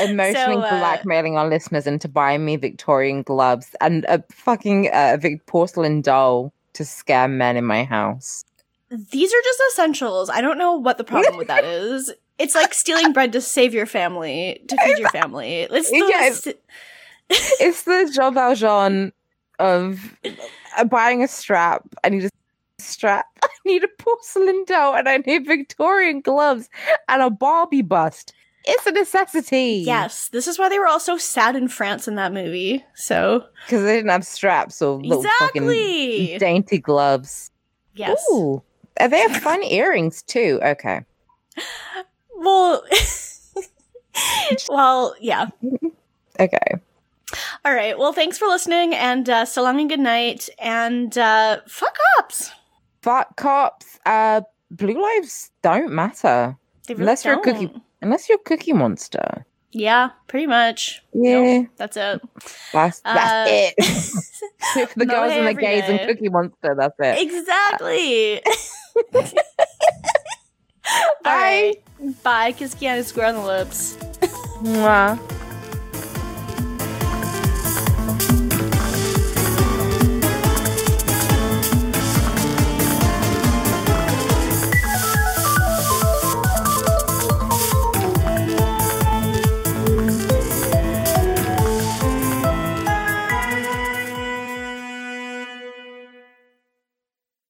emotionally So, uh, blackmailing our listeners into buying me Victorian gloves and a fucking uh, porcelain doll to scare men in my house. These are just essentials. I don't know what the problem with that is. It's like stealing bread to save your family, to feed your family. It's Yeah, the, it's the Jean Valjean of uh, buying a strap. I need a strap. I need a porcelain doll, and I need Victorian gloves and a Barbie bust. It's a necessity. Yes, this is why they were all so sad in France in that movie. So because they didn't have straps or little exactly fucking dainty gloves. yes. Ooh, they have fun earrings too. Okay. Well, well, yeah. Okay. All right. Well, thanks for listening, and uh, so long and good night, and uh, fuck ups. Fuck cops. Uh, blue lives don't matter really unless you're a cookie. Unless you're cookie monster. Yeah, pretty much. Yeah, Nope, that's it. that's that's Uh, it. For the girls and the gays and. Cookie Monster, that's it. Exactly. All right. Bye. Kiss Kiana Square on the lips. Mwah.